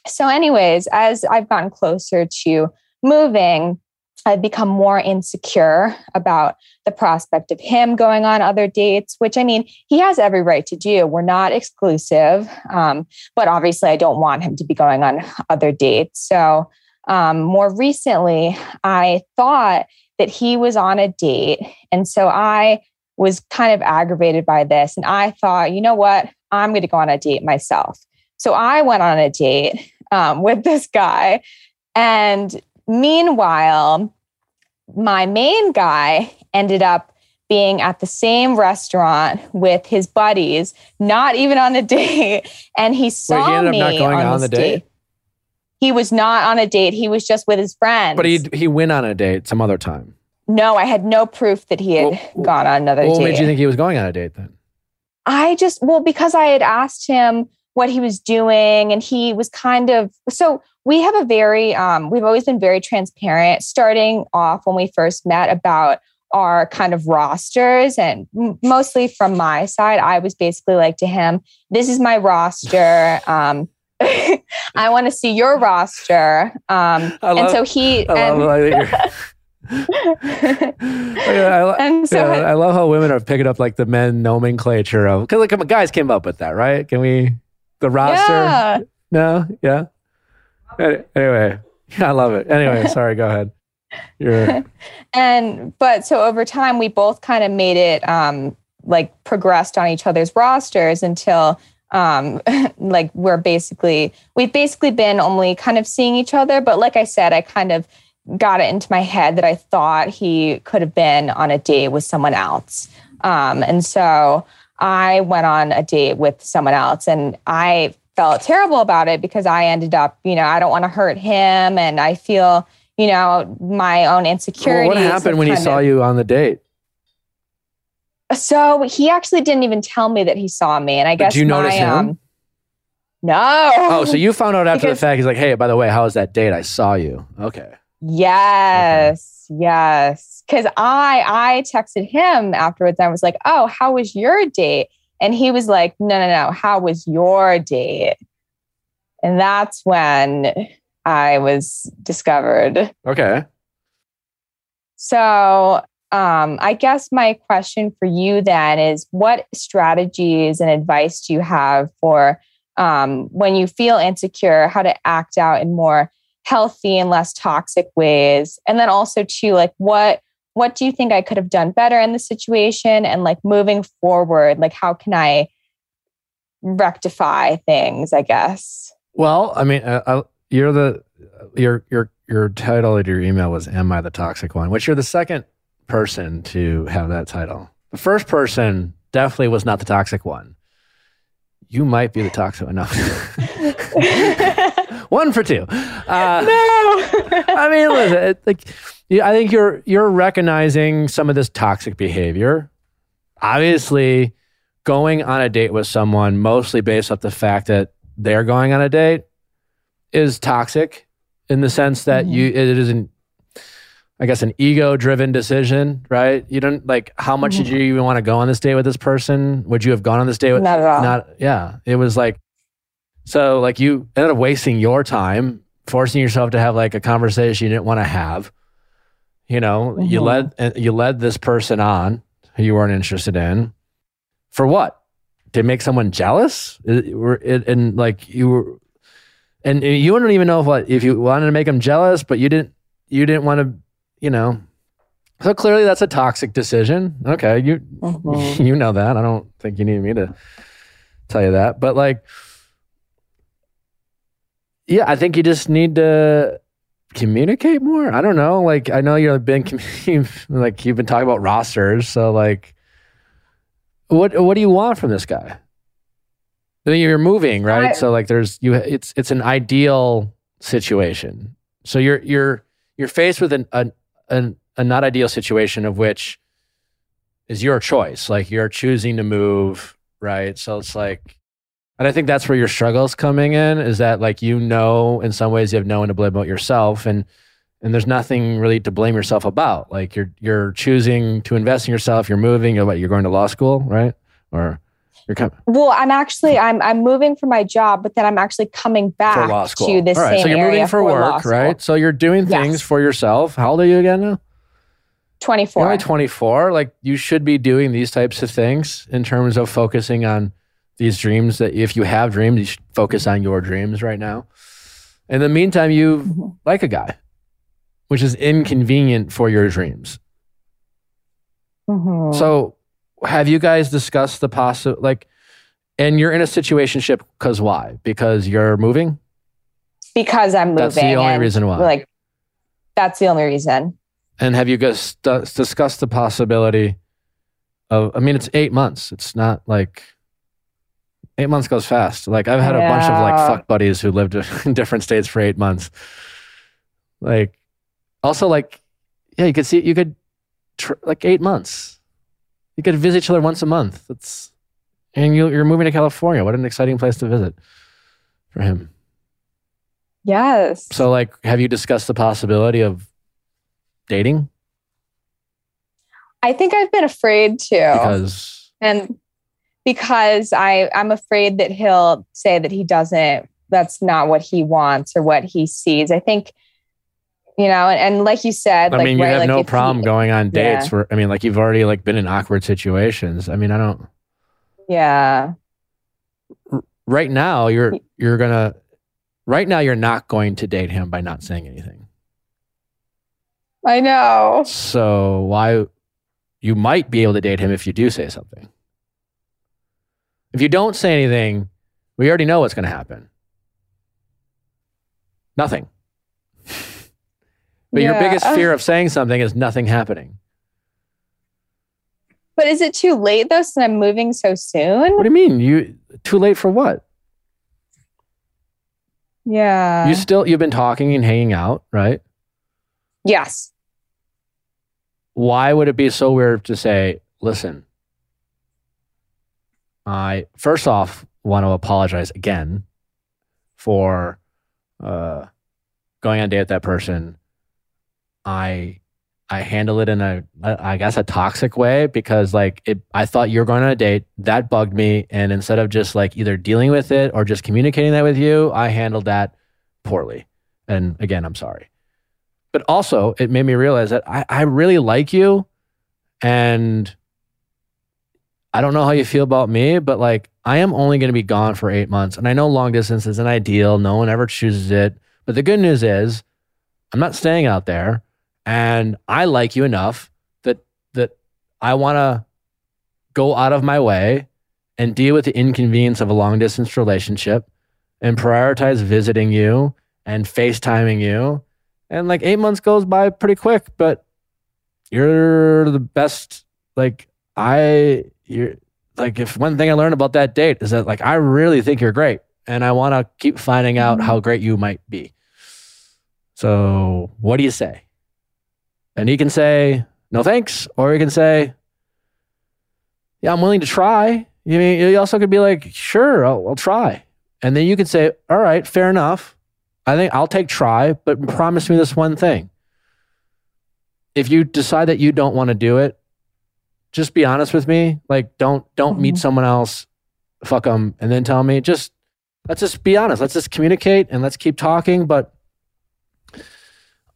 so, anyways, as I've gotten closer to moving, I've become more insecure about the prospect of him going on other dates, which I mean, he has every right to do. We're not exclusive, um, but obviously, I don't want him to be going on other dates. So, um, more recently, I thought that he was on a date. And so I was kind of aggravated by this. And I thought, you know what? I'm going to go on a date myself. So I went on a date um, with this guy. And meanwhile, my main guy ended up being at the same restaurant with his buddies, not even on a date. And he saw Wait, he me not going on, on the date? He was not on a date. He was just with his friends. But he he went on a date some other time. no, I had no proof that he had Well, gone on another What date. What made you think he was going on a date then? I just, well, because I had asked him what he was doing and he was kind of, so we have a very, um, we've always been very transparent starting off when we first met about our kind of rosters and mostly from my side i was basically like to him this is my roster um, i want to see your roster um, I and so he I and, love, I, you're- I, and so yeah, I love how women are picking up like the men nomenclature of because like guys came up with that, right? Can we the roster? yeah. No, yeah. Anyway, I love it. Anyway, sorry. Go ahead. You're and but so over time we both kind of made it um like progressed on each other's rosters until um like we're basically we've basically been only kind of seeing each other but like i said i kind of got it into my head that i thought he could have been on a date with someone else um and so i went on a date with someone else and i felt terrible about it because i ended up you know i don't want to hurt him and i feel you know my own well, insecurities what happened when he saw of- you on the date? So he actually didn't even tell me that he saw me, and I guess Did you notice my, him? Um, no. Oh, so you found out after Because- the fact. He's like, "Hey, by the way, how was that date? I saw you." Okay. Yes, yes. Because I I texted him afterwards. I was like, "Oh, how was your date?" And he was like, "No, no, no. How was your date?" And that's when I was discovered. Okay. So, um, I guess my question for you then is what strategies and advice do you have for um, when you feel insecure, how to act out in more healthy and less toxic ways? And then also, too, like what what do you think I could have done better in the situation? And like moving forward, like how can I rectify things? I guess. Well, I mean, uh, uh, you're the your your your title of your email was "Am I the toxic one?" Which you're the second person to have that title. The first person definitely was not the toxic one. You might be the toxic one. No. one for two. Uh, no. I mean, listen, it, like, yeah, I think you're you're recognizing some of this toxic behavior. Obviously, going on a date with someone mostly based off the fact that they're going on a date is toxic in the sense that Mhm. you it isn't. I guess an ego-driven decision, right? You don't like how much did you even want to go on this date with this person? Would you have gone on this date with Not at all. not yeah it was like so like you ended up wasting your time forcing yourself to have like a conversation you didn't want to have you know you Mhm. led you led this person on who you weren't interested in for what to make someone jealous It- it- and like you were and you wouldn't even know what if you wanted to make them jealous but you didn't you didn't want to you know so clearly that's a toxic decision okay you Mhm. you know that. I don't think you need me to tell you that. But like, yeah, I think you just need to communicate more. I don't know. Like, I know you've been like you've been talking about rosters. So like, what what do you want from this guy? I mean, you're moving, right? I- so like, there's you. It's it's an ideal situation. So you're you're you're faced with an an, an a not ideal situation of which is your choice. Like you're choosing to move, right? So it's like, and I think that's where your struggles coming in is that like you know in some ways you have no one to blame about yourself and and there's nothing really to blame yourself about. Like you're you're choosing to invest in yourself. You're moving. You're? You're going to law school, right? Or you're coming Well, I'm actually I'm I'm moving for my job, but then I'm actually coming back for law school. to the All right, same so you're area moving for, work, right? So you're doing things Yes. for yourself. How old are you again now? 24. You're only 24. Like you should be doing these types of things in terms of focusing on these dreams that if you have dreams, you should focus on your dreams right now. In the meantime, you Mhm. like a guy, which is inconvenient for your dreams. Mhm. So have you guys discussed the possible like and you're in a situationship because why? Because you're moving? because I'm moving. That's the only reason why. Like that's the only reason. And have you guys discussed the possibility of? I mean, it's eight months. It's not like eight months goes fast. Like I've had a bunch of like fuck buddies who lived in different states for eight months. Like, also like, yeah, you could see you could tr- like eight months. You could visit each other once a month. That's and you, you're moving to California. What an exciting place to visit for him. Yes. So, like, have you discussed the possibility of dating? I think I've been afraid to. Because and because I I'm afraid that he'll say that he doesn't that's not what he wants or what he sees. I think you know, and, and like you said, I like mean, you right, have like no problem going on dates Yeah. where I mean, like you've already like been in awkward situations. I mean, I don't. Yeah. Right now, you're you're gonna. Right now, you're not going to date him by not saying anything. I know. So why? You might be able to date him if you do say something. If you don't say anything, we already know what's going to happen. Nothing. But your biggest fear of saying something is nothing happening. But is it too late though since I'm moving so soon? What do you mean? You too late for what? Yeah. you still you've been talking and hanging out, right? yes. Why would it be so weird to say, listen, I first off want to apologize again for uh, going on a date with that person. I I handle it in a I guess a toxic way because like it I thought you were going on a date that bugged me and instead of just like either dealing with it or just communicating that with you I handled that poorly and again I'm sorry but also it made me realize that I, I really like you and I don't know how you feel about me, but like I am only going to be gone for eight months. And I know long distance isn't ideal. No one ever chooses it. But the good news is I'm not staying out there and I like you enough that that I want to go out of my way and deal with the inconvenience of a long distance relationship and prioritize visiting you and FaceTiming you. And like eight months goes by pretty quick, but you're the best. Like I, you're like if one thing I learned about that date is that like I really think you're great, and I want to keep finding out mm-hmm. how great you might be. So what do you say? And he can say no thanks, or he can say, yeah, I'm willing to try. You mean you also could be like, sure, I'll, I'll try, and then you can say, all right, fair enough. I think I'll take try, but promise me this one thing. If you decide that you don't want to do it, just be honest with me. Like, don't don't meet Mhm. someone else, fuck them, and then tell me. Just let's just be honest. Let's just communicate and let's keep talking. But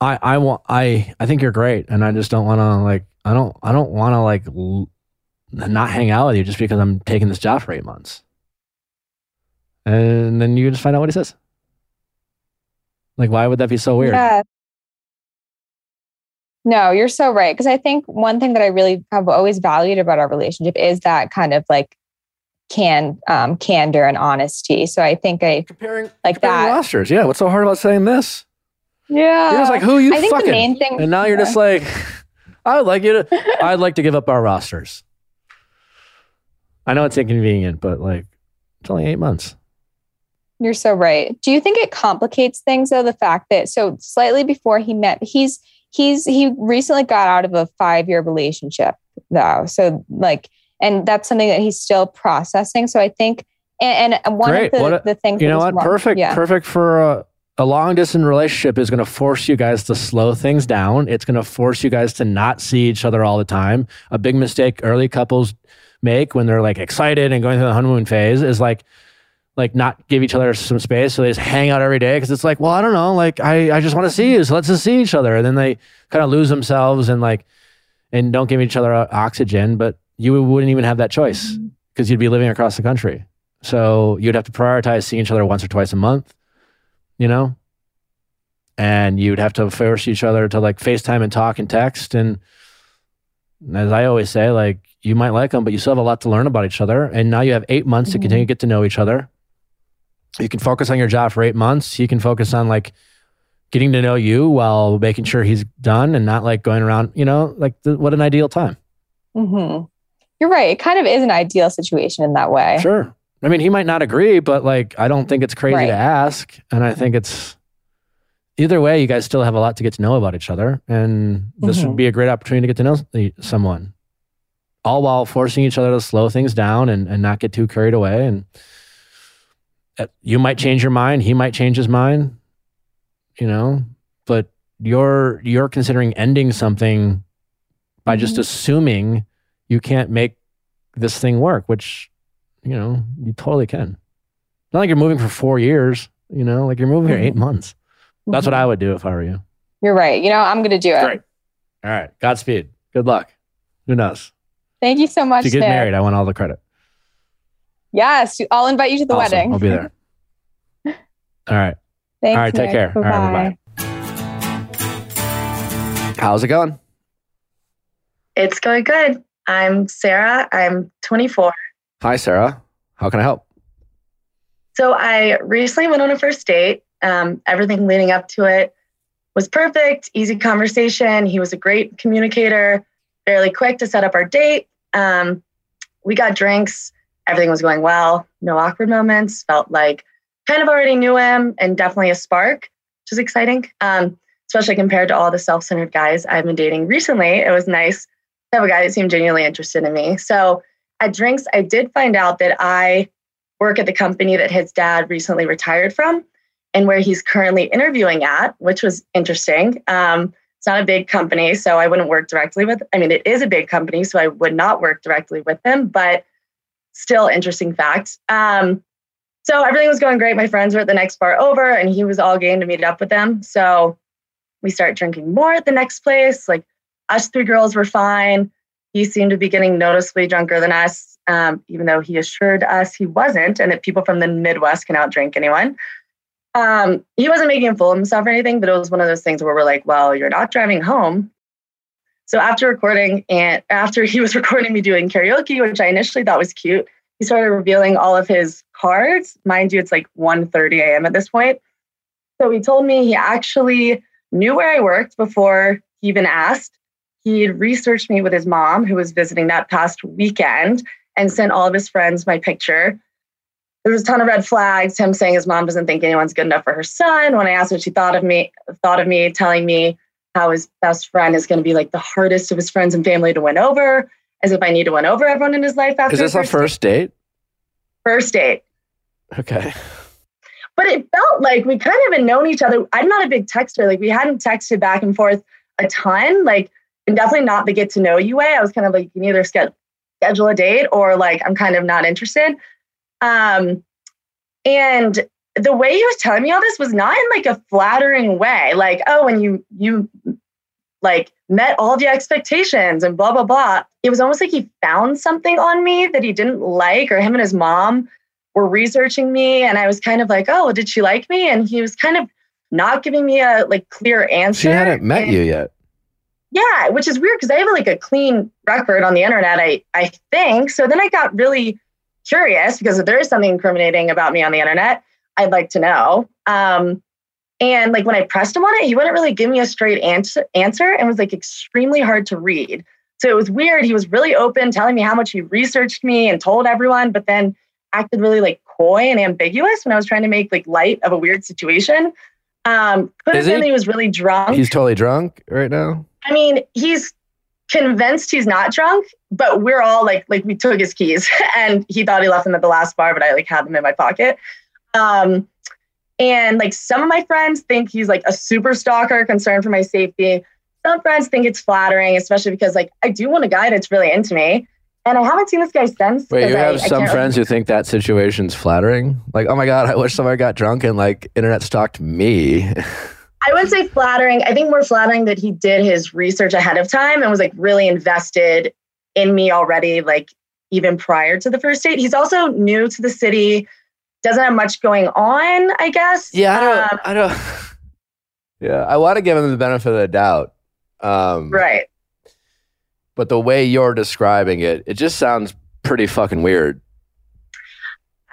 I I want I I think you're great, and I just don't want to like I don't I don't want to like l- not hang out with you just because I'm taking this job for eight months. And then you just find out what he says. Like, why would that be so weird? Yeah. No, you're so right. Because I think one thing that I really have always valued about our relationship is that kind of like can um candor and honesty. So I think I Comparing like comparing that. rosters. Yeah, what's so hard about saying this? Yeah. You're just like, who are you I think fucking? the main thing and now you're just like, I would like you to. I'd like to give up our rosters. I know it's inconvenient, but like, it's only eight months. You're so right. Do you think it complicates things though? The fact that so slightly before he met, he's he's he recently got out of a five year relationship though. So like, and that's something that he's still processing. So I think, and, and one Great. of the, a- the things You know what? wrong- Perfect. Yeah. Perfect for a, a long distance relationship is going to force you guys to slow things down. It's going to force you guys to not see each other all the time. A big mistake early couples make when they're like excited and going through the honeymoon phase is like like not give each other some space so they just hang out every day because it's like well i don't know like i, I just want to see you so let's just see each other and then they kind of lose themselves and like and don't give each other oxygen but you wouldn't even have that choice mm-hmm. because you'd be living across the country so you'd have to prioritize seeing each other once or twice a month you know and you'd have to force each other to like facetime and talk and text and as i always say like you might like them but you still have a lot to learn about each other and now you have eight months to Mhm. continue to get to know each other you can focus on your job for eight months he can focus on like getting to know you while making sure he's done and not like going around you know like the, what an ideal time Mm-hmm. You're right. It kind of is an ideal situation in that way. Sure. I mean, he might not agree, but like, I don't think it's crazy Right. to ask. And I think it's either way, you guys still have a lot to get to know about each other. And this Mhm. would be a great opportunity to get to know someone, all while forcing each other to slow things down and, and not get too carried away. And uh, you might change your mind. He might change his mind, you know, but you're, you're considering ending something by just Mhm. assuming you can't make this thing work, which you know, you totally can. Not like you're moving for four years, you know, like you're moving for eight mm-hmm. months. That's what I would do if I were you. You're right. You know, I'm going to do it. Great. All right. Godspeed. Good luck. Who knows? Thank you so much. If you get Nick. married, I want all the credit. Yes, I'll invite you to the Awesome. wedding. I'll be there. All right. Thanks, All right, take care. All right, Bye-bye. How's it going? It's going good. I'm Sarah. I'm 24. Hi, Sarah. How can I help? So I recently went on a first date. Um, everything leading up to it was perfect, easy conversation. He was a great communicator, fairly quick to set up our date. Um, we got drinks. Everything was going well. No awkward moments. Felt like kind of already knew him and definitely a spark, which is exciting. Um, especially compared to all the self-centered guys I've been dating recently. It was nice to have a guy that seemed genuinely interested in me. So at drinks, I did find out that I work at the company that his dad recently retired from and where he's currently interviewing at, which was interesting. Um, it's not a big company, so I wouldn't work directly with. I mean, it is a big company, so I would not work directly with him, but still interesting fact. Um, so everything was going great. My friends were at the next bar over, and he was all game to meet up with them. So we start drinking more at the next place. Like us three girls were fine. He seemed to be getting noticeably drunker than us, um, even though he assured us he wasn't, and that people from the Midwest can outdrink anyone. Um, he wasn't making a fool of himself or anything, but it was one of those things where we're like, well, you're not driving home. So after recording and after he was recording me doing karaoke, which I initially thought was cute, he started revealing all of his cards. Mind you, it's like 1:30 a.m. at this point. So he told me he actually knew where I worked before he even asked. He had researched me with his mom, who was visiting that past weekend, and sent all of his friends my picture there was a ton of red flags. Him saying his mom doesn't think anyone's good enough for her son. When I asked what she thought of me, thought of me, telling me how his best friend is going to be like the hardest of his friends and family to win over, as if I need to win over everyone in his life after Is this a first date? first date. Okay. But it felt like we kind of had known each other. I'm not a big texter. Like we hadn't texted back and forth a ton. Like and definitely not the get to know you way. I was kind of like you can either schedule a date or like I'm kind of not interested. Um, and the way he was telling me all this was not in like a flattering way. Like, oh, and you you like met all the expectations and blah blah blah. It was almost like he found something on me that he didn't like, or him and his mom were researching me, and I was kind of like, oh, did she like me? And he was kind of not giving me a like clear answer. She hadn't met And- you yet. Yeah, which is weird because I have like a clean record on the internet, I I think. So then I got really curious because if there is something incriminating about me on the internet, I'd like to know. Um, and like when I pressed him on it, he wouldn't really give me a straight answer answer and was like extremely hard to read. So it was weird. He was really open, telling me how much he researched me and told everyone, but then acted really like coy and ambiguous when I was trying to make like light of a weird situation. Um, could have Is he? been he was really drunk. He's totally drunk right now. I mean, he's convinced he's not drunk, but we're all like, like we took his keys and he thought he left them at the last bar, but I like had them in my pocket. Um, and like some of my friends think he's like a super stalker, concerned for my safety. Some friends think it's flattering, especially because like I do want a guy that's really into me. And I haven't seen this guy since. Wait, you have I some can't friends who think that situation's flattering? Like, oh my God, I wish somebody got drunk and like internet stalked me. I would say flattering. I think more flattering that he did his research ahead of time and was like really invested in me already, like even prior to the first date. He's also new to the city, doesn't have much going on, I guess. yeah, I don't, Um, I don't, yeah, I want to give him the benefit of the doubt. Um, right. But the way you're describing it, it just sounds pretty fucking weird.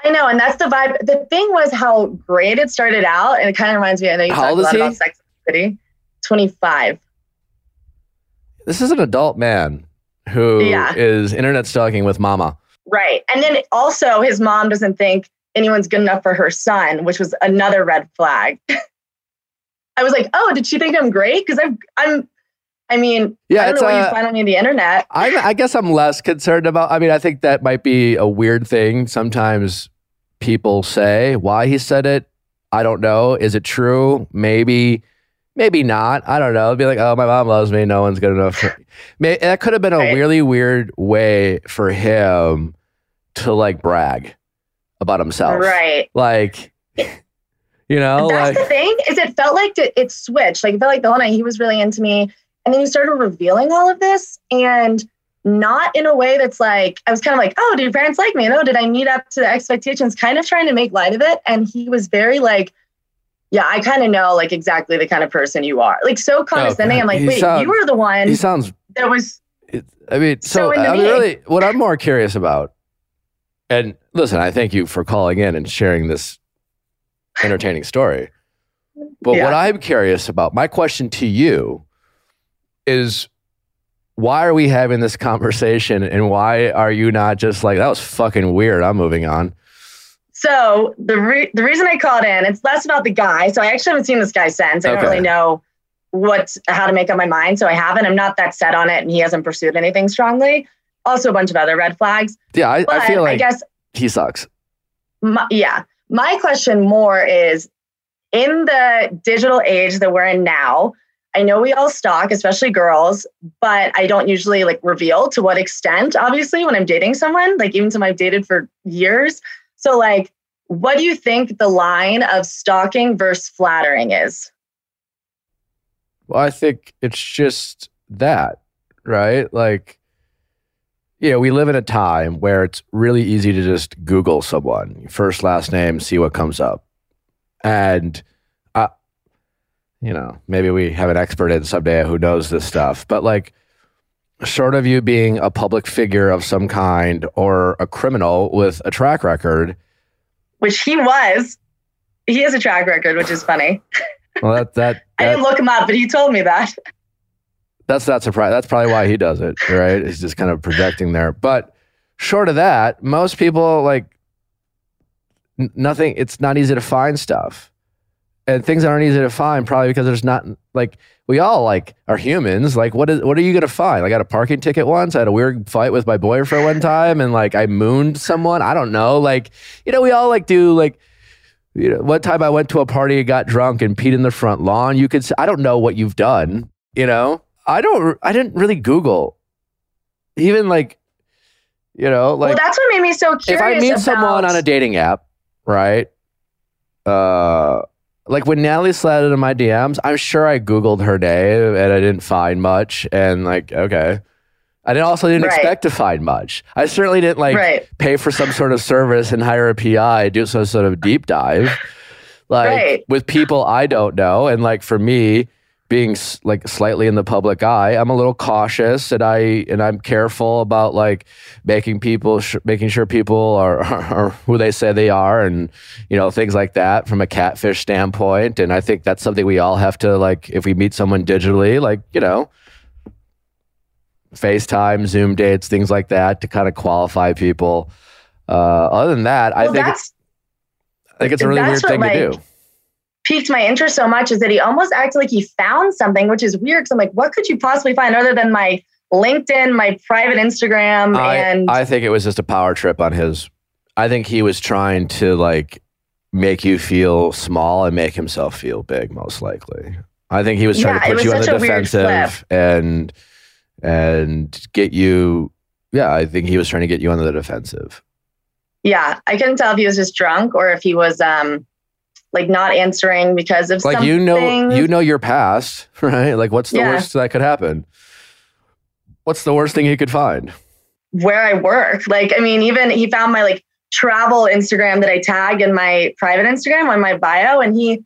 I know, and that's the vibe. The thing was how great it started out, and it kind of reminds me. I know you How talked old a is lot he? about Sex and the City. Twenty-five. This is an adult man who is Yeah. internet stalking with mama. Right. And then also his mom doesn't think anyone's good enough for her son, which was another red flag. I was like, oh, did she think I'm great? Because I'm I'm I mean, Yeah, I don't it's know what a- you find on the internet. I, I guess I'm less concerned about. I mean, I think that might be a weird thing. Sometimes people say why he said it. I don't know. Is it true? Maybe, maybe not. I don't know. It'd be like, oh, my mom loves me. No one's good enough. May, that could have been a Right. really weird way for him to like brag about himself. Right. Like, you know, That's like the thing, is it felt like it, it switched. Like it felt like the whole night he was really into me. And then he started revealing all of this and not in a way that's like, I was kind of like, oh, do your parents like me? And oh, did I meet up to the expectations? Kind of trying to make light of it. And he was very like, yeah, I kind of know like exactly the kind of person you are. Like so condescending. I'm like, wait, sounds- you were the one he sounds that was It, I mean, so, So I mean, me. really, what I'm more curious about, and listen, I thank you for calling in and sharing this entertaining story. But Yeah. what I'm curious about, my question to you is why are we having this conversation and why are you not just like, that was fucking weird. I'm moving on. So the re- the reason I called in, it's less about the guy. So I actually haven't seen this guy since. I Okay. don't really know what how to make up my mind. So I haven't. I'm not that set on it, and he hasn't pursued anything strongly. Also, a bunch of other red flags. Yeah, I, I feel I like guess, he sucks. my, yeah. My question more is, in the digital age that we're in now, I know we all stalk, especially girls, but I don't usually like reveal to what extent. Obviously, when I'm dating someone, like even someone I've dated for years. So, like, what do you think the line of stalking versus flattering is? Well, I think it's just that, right? Like, yeah, we live in a time where it's really easy to just Google someone, first, last name, see what comes up. And, you know, maybe we have an expert in someday who knows this stuff, but like, short of you being a public figure of some kind or a criminal with a track record, Which he was. He has a track record, which is funny. well, that, that, I didn't look him up, but he told me that. That's not surprising. That's probably why he does it, right? He's just kind of projecting there. But short of that, most people like n- nothing. It's not easy to find stuff, and things aren't easy to find probably because there's not like we all like are humans. Like what is what are you gonna find? I got a parking ticket once. I had a weird fight with my boyfriend one time, and like I mooned someone. I don't know. Like you know, we all like do like you know, one time I went to a party and got drunk and peed in the front lawn. You could, i don't know what you've done. You know, I don't, I didn't really Google, even like, you know, like well, that's what made me so curious. if I meet about, someone on a dating app, right? Uh, like when Natalie slid into my DMs, I'm sure I Googled her name and I didn't find much. And like, okay. I didn't also didn't Right. expect to find much. I certainly didn't like Right. pay for some sort of service and hire a PI, do some sort of deep dive. Like Right. with people I don't know. And like for me, being like slightly in the public eye, I'm a little cautious and I and I'm careful about like making people sh- making sure people are, are who they say they are and you know things like that from a catfish standpoint. And I think that's something we all have to like if we meet someone digitally, like you know. FaceTime, Zoom dates, things like that to kind of qualify people. Uh, other than that, I think it's, I think it's a really weird thing to do. Piqued my interest so much is that he almost acted like he found something, which is weird. Because I'm like, what could you possibly find other than my LinkedIn, my private Instagram, I, and I think it was just a power trip on his. I think he was trying to like make you feel small and make himself feel big, most likely. I think he was trying Yeah, to put you on the such a weird defensive and and get you. Yeah, I think he was trying to get you on the defensive. yeah, I couldn't tell if he was just drunk or if he was um like not answering because of Like something. you know, you know your past, right? Like, what's the Yeah. worst that could happen? What's the worst thing he could find? where I work. Like, I mean, even he found my like travel Instagram that I tagged in my private Instagram on my bio, and he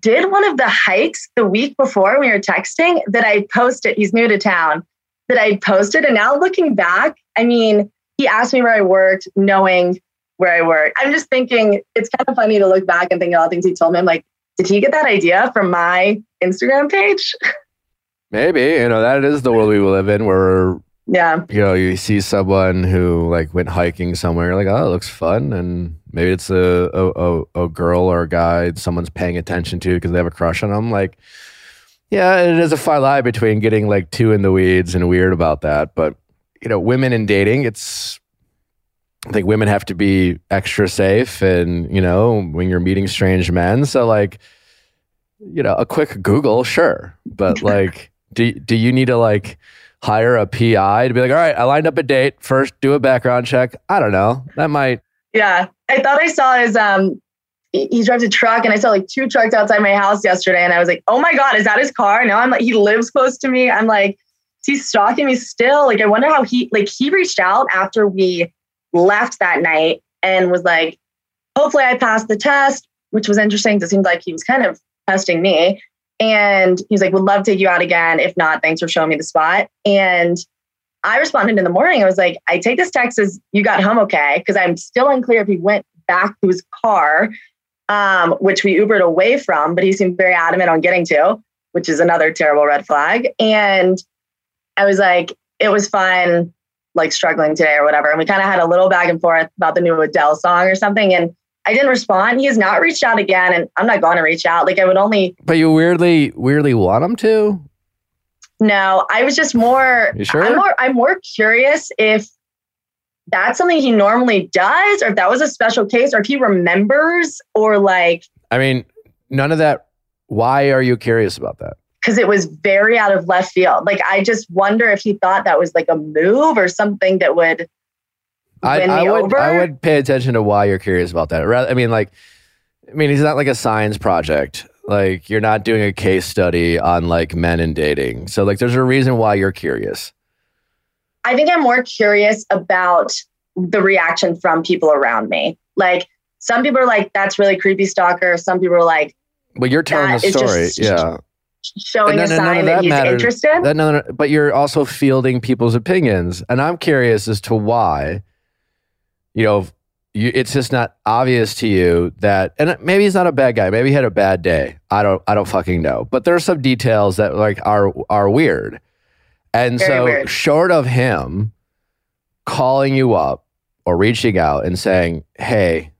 did one of the hikes the week before we were texting that I posted. He's new to town that I posted, and now looking back, I mean, he asked me where I worked, knowing where I work. I'm just thinking it's kind of funny to look back and think of all the things he told me. I'm like, did he get that idea from my Instagram page? Maybe you know that is the world we live in, where yeah. you know you see someone who like went hiking somewhere, you're like, oh, it looks fun, and maybe it's a a, a, a girl or a guy someone's paying attention to because they have a crush on them. Like, yeah, it is a fine line between getting like too in the weeds and weird about that, but you know, women in dating, it's I think women have to be extra safe, and you know, when you're meeting strange men, so like, you know, a quick Google, sure, but like, do do you need to like hire a PI to be like, all right, I lined up a date first, do a background check? I don't know, that might. Yeah, I thought I saw his um. He drives a truck, and I saw like two trucks outside my house yesterday, and I was like, "Oh my god, is that his car?" Now I'm like, he lives close to me. I'm like, he's stalking me still. Like, I wonder how he like he reached out after we left that night and was like, "Hopefully, I passed the test," which was interesting. It seemed like he was kind of testing me, and he's like, "Would love to take you out again. If not, thanks for showing me the spot." And I responded in the morning. I was like, I take this text as you got home okay, because I'm still unclear if he went back to his car, um, which we Ubered away from, but he seemed very adamant on getting to, which is another terrible red flag. And I was like, it was fun, like struggling today or whatever. And we kind of had a little back and forth about the new Adele song or something. And I didn't respond. He has not reached out again, and I'm not going to reach out. Like I would only But you weirdly, weirdly want him to. No, I was just more. You sure? I'm more. I'm more curious if that's something he normally does, or if that was a special case, or if he remembers, or like I mean, none of that. Why are you curious about that? Because it was very out of left field. Like I just wonder if he thought that was like a move or something that would I, win I me would over. I would pay attention to why you're curious about that. Rather, I mean, like, I mean, he's not like a science project. Like, you're not doing a case study on like men and dating. So, like, there's a reason why you're curious. I think I'm more curious about the reaction from people around me. Like some people are like, "That's really creepy, stalker." Some people are like, But you're telling the story, just- yeah. Showing No, a no, none sign that, that he's matters. interested. That, no, but you're also fielding people's opinions, and I'm curious as to why. You know, you, it's just not obvious to you that, and maybe he's not a bad guy. Maybe he had a bad day. I don't, I don't fucking know. But there are some details that like are are weird, and Very so weird. short of him calling you up or reaching out and saying, "Hey,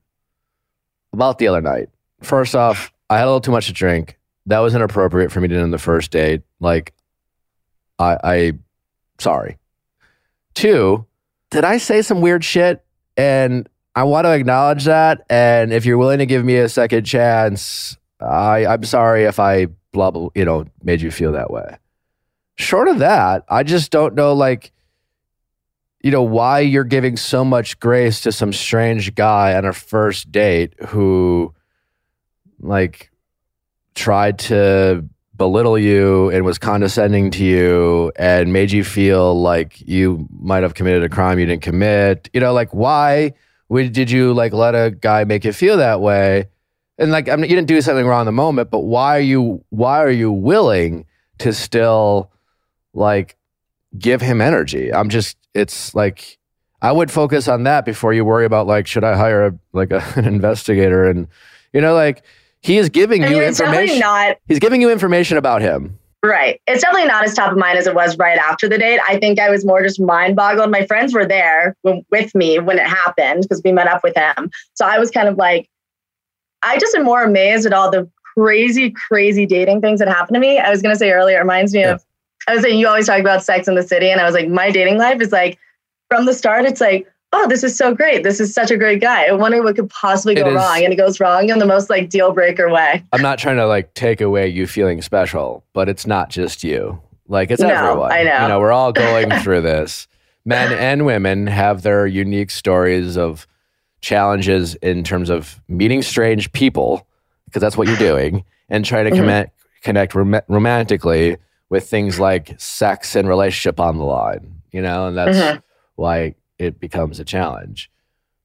about the other night." First off, I had a little too much to drink. That was inappropriate for me to do on the first date. Like, I, I, sorry. Two, did I say some weird shit? And I want to acknowledge that. And if you're willing to give me a second chance, I, I'm sorry if I blah blah, you know, made you feel that way. Short of that, I just don't know, like, you know, why you're giving so much grace to some strange guy on a first date who, like, tried to belittle you and was condescending to you and made you feel like you might have committed a crime you didn't commit. You know, like why would, did you like let a guy make you feel that way? And like, I mean, you didn't do something wrong in the moment, but why are you why are you willing to still like give him energy? I'm just, it's like I would focus on that before you worry about like, should I hire a like a, an investigator? And you know, like he is giving I you mean, definitely information. not He's giving you information about him. Right. It's definitely not as top of mind as it was right after the date. I think I was more just mind boggled. My friends were there with me when it happened because we met up with him. So I was kind of like, I just am more amazed at all the crazy, crazy dating things that happened to me. I was going to say earlier, it reminds me Yeah. of I was saying you always talk about sex in the city, and I was like, my dating life is like from the start, it's like, oh, this is so great. This is such a great guy. I wonder what could possibly go is- wrong, and it goes wrong in the most like deal breaker way. I'm not trying to like take away you feeling special, but it's not just you. Like it's No, everyone. I know. You know, we're all going through this. Men and women have their unique stories of challenges in terms of meeting strange people, because that's what you're doing, and trying to Mhm. connect connect rom- romantically with things like sex and relationship on the line. You know, and that's Mhm. why it becomes a challenge.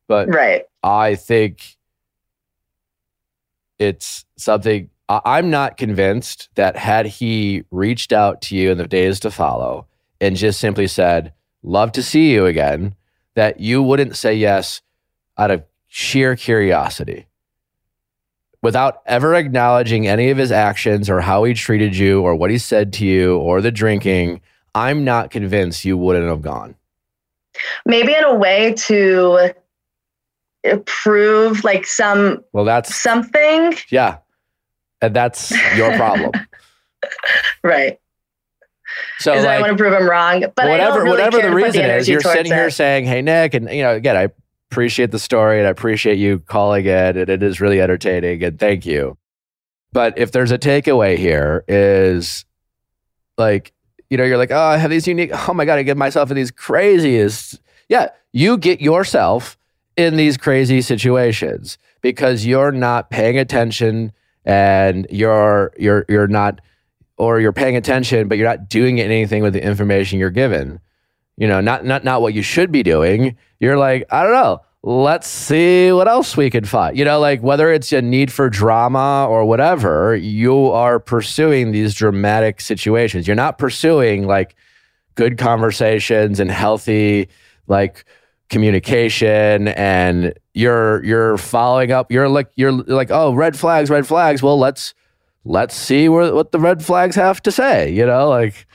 But Right. I think it's something I'm not convinced that had he reached out to you in the days to follow and just simply said, Love to see you again, that you wouldn't say yes out of sheer curiosity without ever acknowledging any of his actions or how he treated you or what he said to you or the drinking. I'm not convinced you wouldn't have gone. Maybe in a way to prove like some Well, that's, something. yeah. And that's your problem. Right. So, Because I want to prove i'm wrong. But whatever really whatever the reason is, you're sitting here saying, "Hey Nick," and you know, again, I appreciate the story and I appreciate you calling it, and it is really entertaining, and thank you. But if there's a takeaway here, is like, you know, you're like, oh, I have these unique. Oh my god, I get myself in these craziest. Yeah, you get yourself in these crazy situations because you're not paying attention and you're you're you're not or you're paying attention but you're not doing anything with the information you're given you know not not not what you should be doing you're like i don't know let's see what else we can find. You know like whether it's a need for drama or whatever you are pursuing these dramatic situations. You're not pursuing like good conversations and healthy like communication and you're you're following up. You're like you're like oh red flags red flags. Well let's let's see where, what the red flags have to say you know like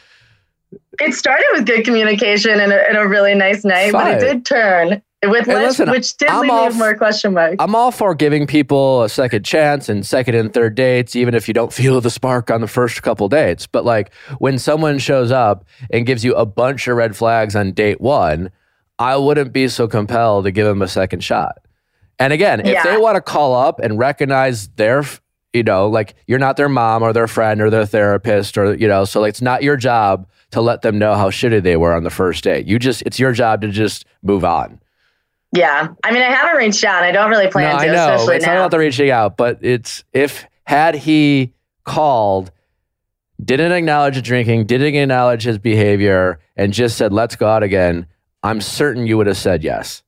It started with good communication and a, and a really nice night, but it did turn with Hey, which, listen, which did I'm leave all more question marks. i'm all for giving people a second chance and second and third dates even if you don't feel the spark on the first couple dates but like when someone shows up and gives you a bunch of red flags on date one i wouldn't be so compelled to give them a second shot and again if Yeah. they want to call up and recognize their you know like you're not their mom or their friend or their therapist or you know so like it's not your job to let them know how shitty they were on the first date you just it's your job to just move on yeah, I mean, I haven't reached out. I don't really plan no, to, I know. especially It's now. not about the reaching out, but it's if had he called, didn't acknowledge the drinking, didn't acknowledge his behavior, and just said, let's go out again, I'm certain you would have said yes.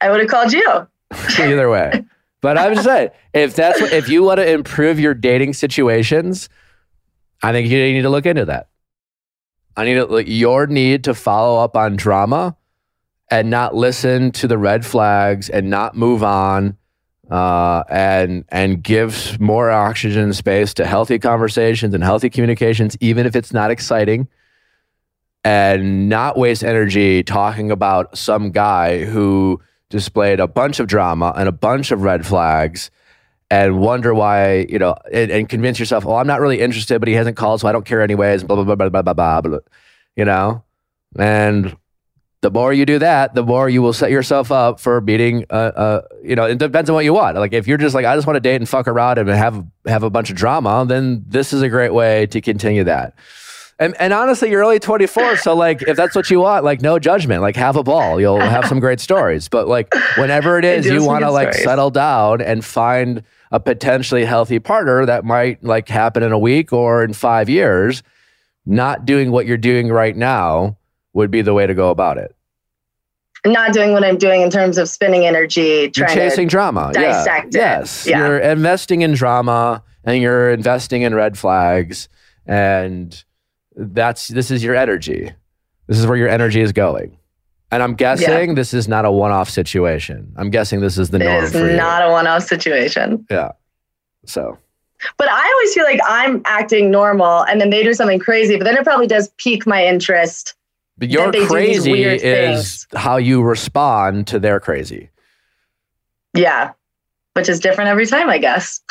I would have called you. Either way. But I'm just saying, if that's what, if you want to improve your dating situations, I think you need to look into that. I need to, like, your need to follow up on drama and not listen to the red flags and not move on uh, and and give more oxygen and space to healthy conversations and healthy communications, even if it's not exciting, and not waste energy talking about some guy who displayed a bunch of drama and a bunch of red flags and wonder why, you know, and, and convince yourself, oh, I'm not really interested, but he hasn't called, so I don't care anyways, blah, blah, blah, blah, blah, blah, blah, blah, you know? And the more you do that, the more you will set yourself up for meeting, uh, uh, you know, it depends on what you want. Like if you're just like, I just want to date and fuck around and have, have a bunch of drama, then this is a great way to continue that. And, and honestly, you're only 24, so like if that's what you want, like no judgment, like have a ball. You'll have some great stories. But like whenever it is you want to like stories. settle down and find a potentially healthy partner that might like happen in a week or in five years, not doing what you're doing right now would be the way to go about it. Not doing what I'm doing in terms of spending energy, You're chasing drama. dissect it. Yes. Yeah. You're investing in drama and you're investing in red flags and that's this is your energy. This is where your energy is going. And I'm guessing this is not a one-off situation. I'm guessing this is the norm is for you. not a one-off situation. yeah. So But I always feel like I'm acting normal, and then they do something crazy. But then it probably does pique my interest. But your they do these crazy weird is how you respond to their crazy. Yeah, which is different every time, I guess.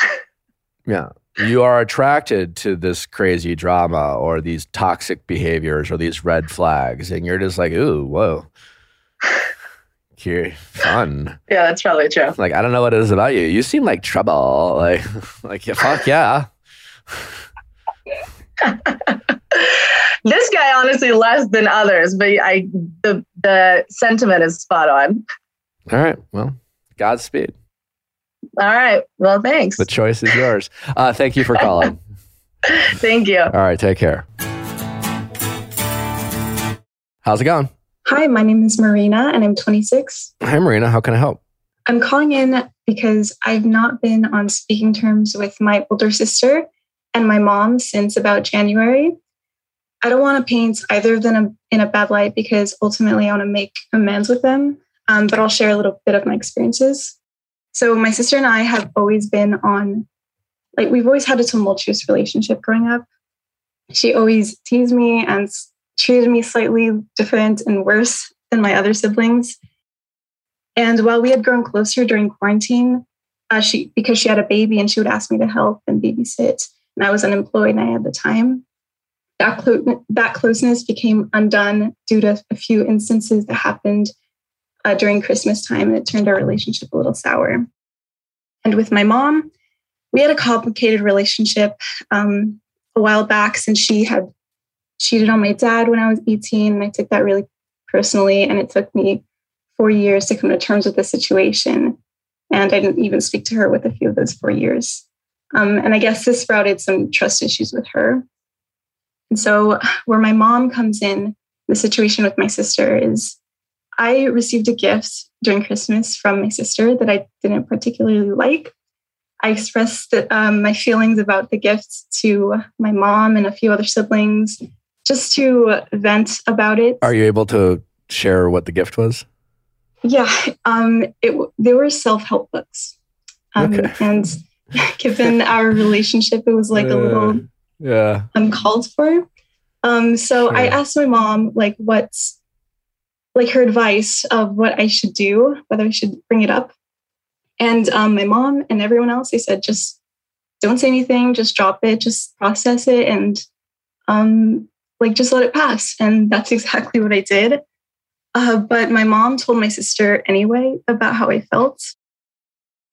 Yeah. you are attracted to this crazy drama or these toxic behaviors or these red flags, and you're just like, ooh, whoa. You're fun. Yeah, that's probably true. Like, I don't know what it is about you. You seem like trouble. Like, like yeah, fuck yeah. This guy honestly less than others, but I the the sentiment is spot on. All right. Well, Godspeed. All right. Well, thanks. The choice is yours. Uh, thank you for calling. Thank you. All right. Take care. How's it going? Hi, my name is Marina and I'm 26. Hi, Marina. How can I help? I'm calling in because I've not been on speaking terms with my older sister and my mom since about January. I don't want to paint either of them in a bad light because ultimately I want to make amends with them, um, but I'll share a little bit of my experiences. So, my sister and I have always been on, like, we've always had a tumultuous relationship growing up. She always teased me and treated me slightly different and worse than my other siblings. And while we had grown closer during quarantine, uh, she because she had a baby and she would ask me to help and babysit, and I was unemployed and I had the time. That, clo- that closeness became undone due to a few instances that happened uh, during Christmas time, and it turned our relationship a little sour. And with my mom, we had a complicated relationship um, a while back since she had cheated on my dad when I was 18. And I took that really personally, and it took me four years to come to terms with the situation. And I didn't even speak to her with a few of those four years. Um, and I guess this sprouted some trust issues with her. And so, where my mom comes in, the situation with my sister is I received a gift during Christmas from my sister that I didn't particularly like. I expressed um, my feelings about the gift to my mom and a few other siblings just to vent about it. Are you able to share what the gift was? Yeah, um, it, they were self help books. Um, Okay. And given our relationship, it was like a little Yeah. uncalled for. Um, so I asked my mom like what's like her advice of what I should do, whether I should bring it up. And um, my mom and everyone else, they said just don't say anything, just drop it, just process it, and um, like just let it pass. And that's exactly what I did. Uh, but my mom told my sister anyway about how I felt.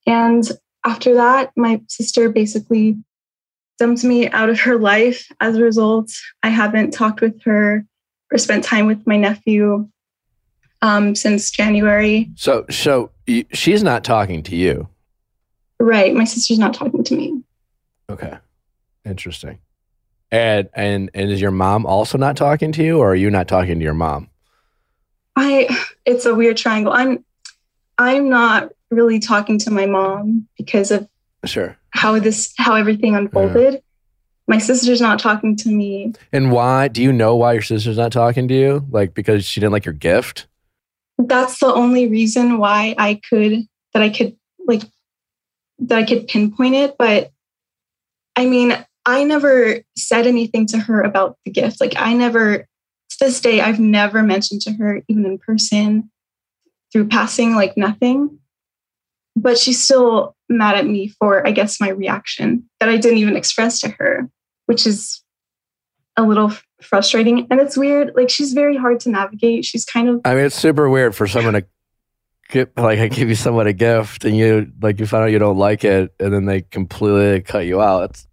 And after that, my sister basically dumped me out of her life. As a result, I haven't talked with her or spent time with my nephew um, since January. So, so she's not talking to you. Right. My sister's not talking to me. Okay. Interesting. And and and is your mom also not talking to you, or are you not talking to your mom? I it's a weird triangle. I'm I'm not really talking to my mom because of Sure. how this how everything unfolded. My sister's not talking to me. And why? Do you know why your sister's not talking to you? Like because she didn't like your gift? That's the only reason why I could that I could like that I could pinpoint it. But I mean, I never said anything to her about the gift. Like I never to this day, I've never mentioned to her, even in person, through passing, like nothing. But she's still mad at me for, I guess, my reaction that I didn't even express to her, which is a little frustrating. And it's weird. Like she's very hard to navigate. She's kind of I mean, it's super weird for someone to give like I give you someone a gift and you like you find out you don't like it and then they completely cut you out. It's,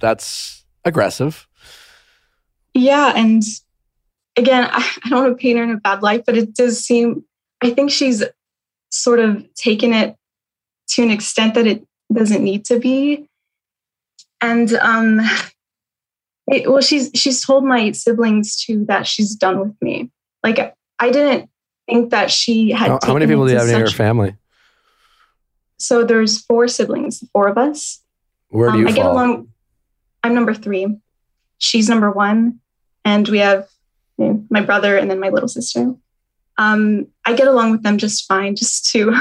that's aggressive. Yeah, and again, I, I don't want to paint her in a bad light, but it does seem I think she's sort of taken it to an extent that it doesn't need to be. And um it, well she's she's told my siblings too that she's done with me. Like I didn't think that she had How, how many people do you have in your family? So there's four siblings, four of us. Where do Um, you I get fall? along. I'm number three. She's number one, and we have you know, my brother and then my little sister. Um, I get along with them just fine. Just to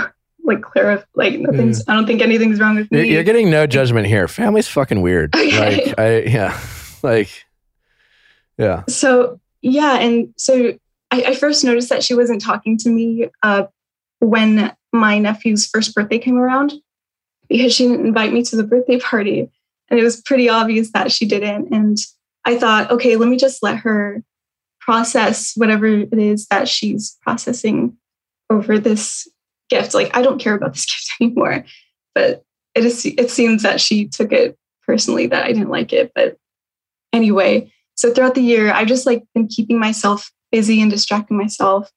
like clarify, like nothing's. I don't think anything's wrong with me. you're getting no judgment here. Family's fucking weird. Okay. Like I yeah, like yeah. so yeah, and so I, I first noticed that she wasn't talking to me uh, when my nephew's first birthday came around because she didn't invite me to the birthday party. And it was pretty obvious that she didn't. And I thought, okay, let me just let her process whatever it is that she's processing over this gift. Like, I don't care about this gift anymore. But it is it seems that she took it personally that I didn't like it. But anyway, so throughout the year, I've just like been keeping myself busy and distracting myself,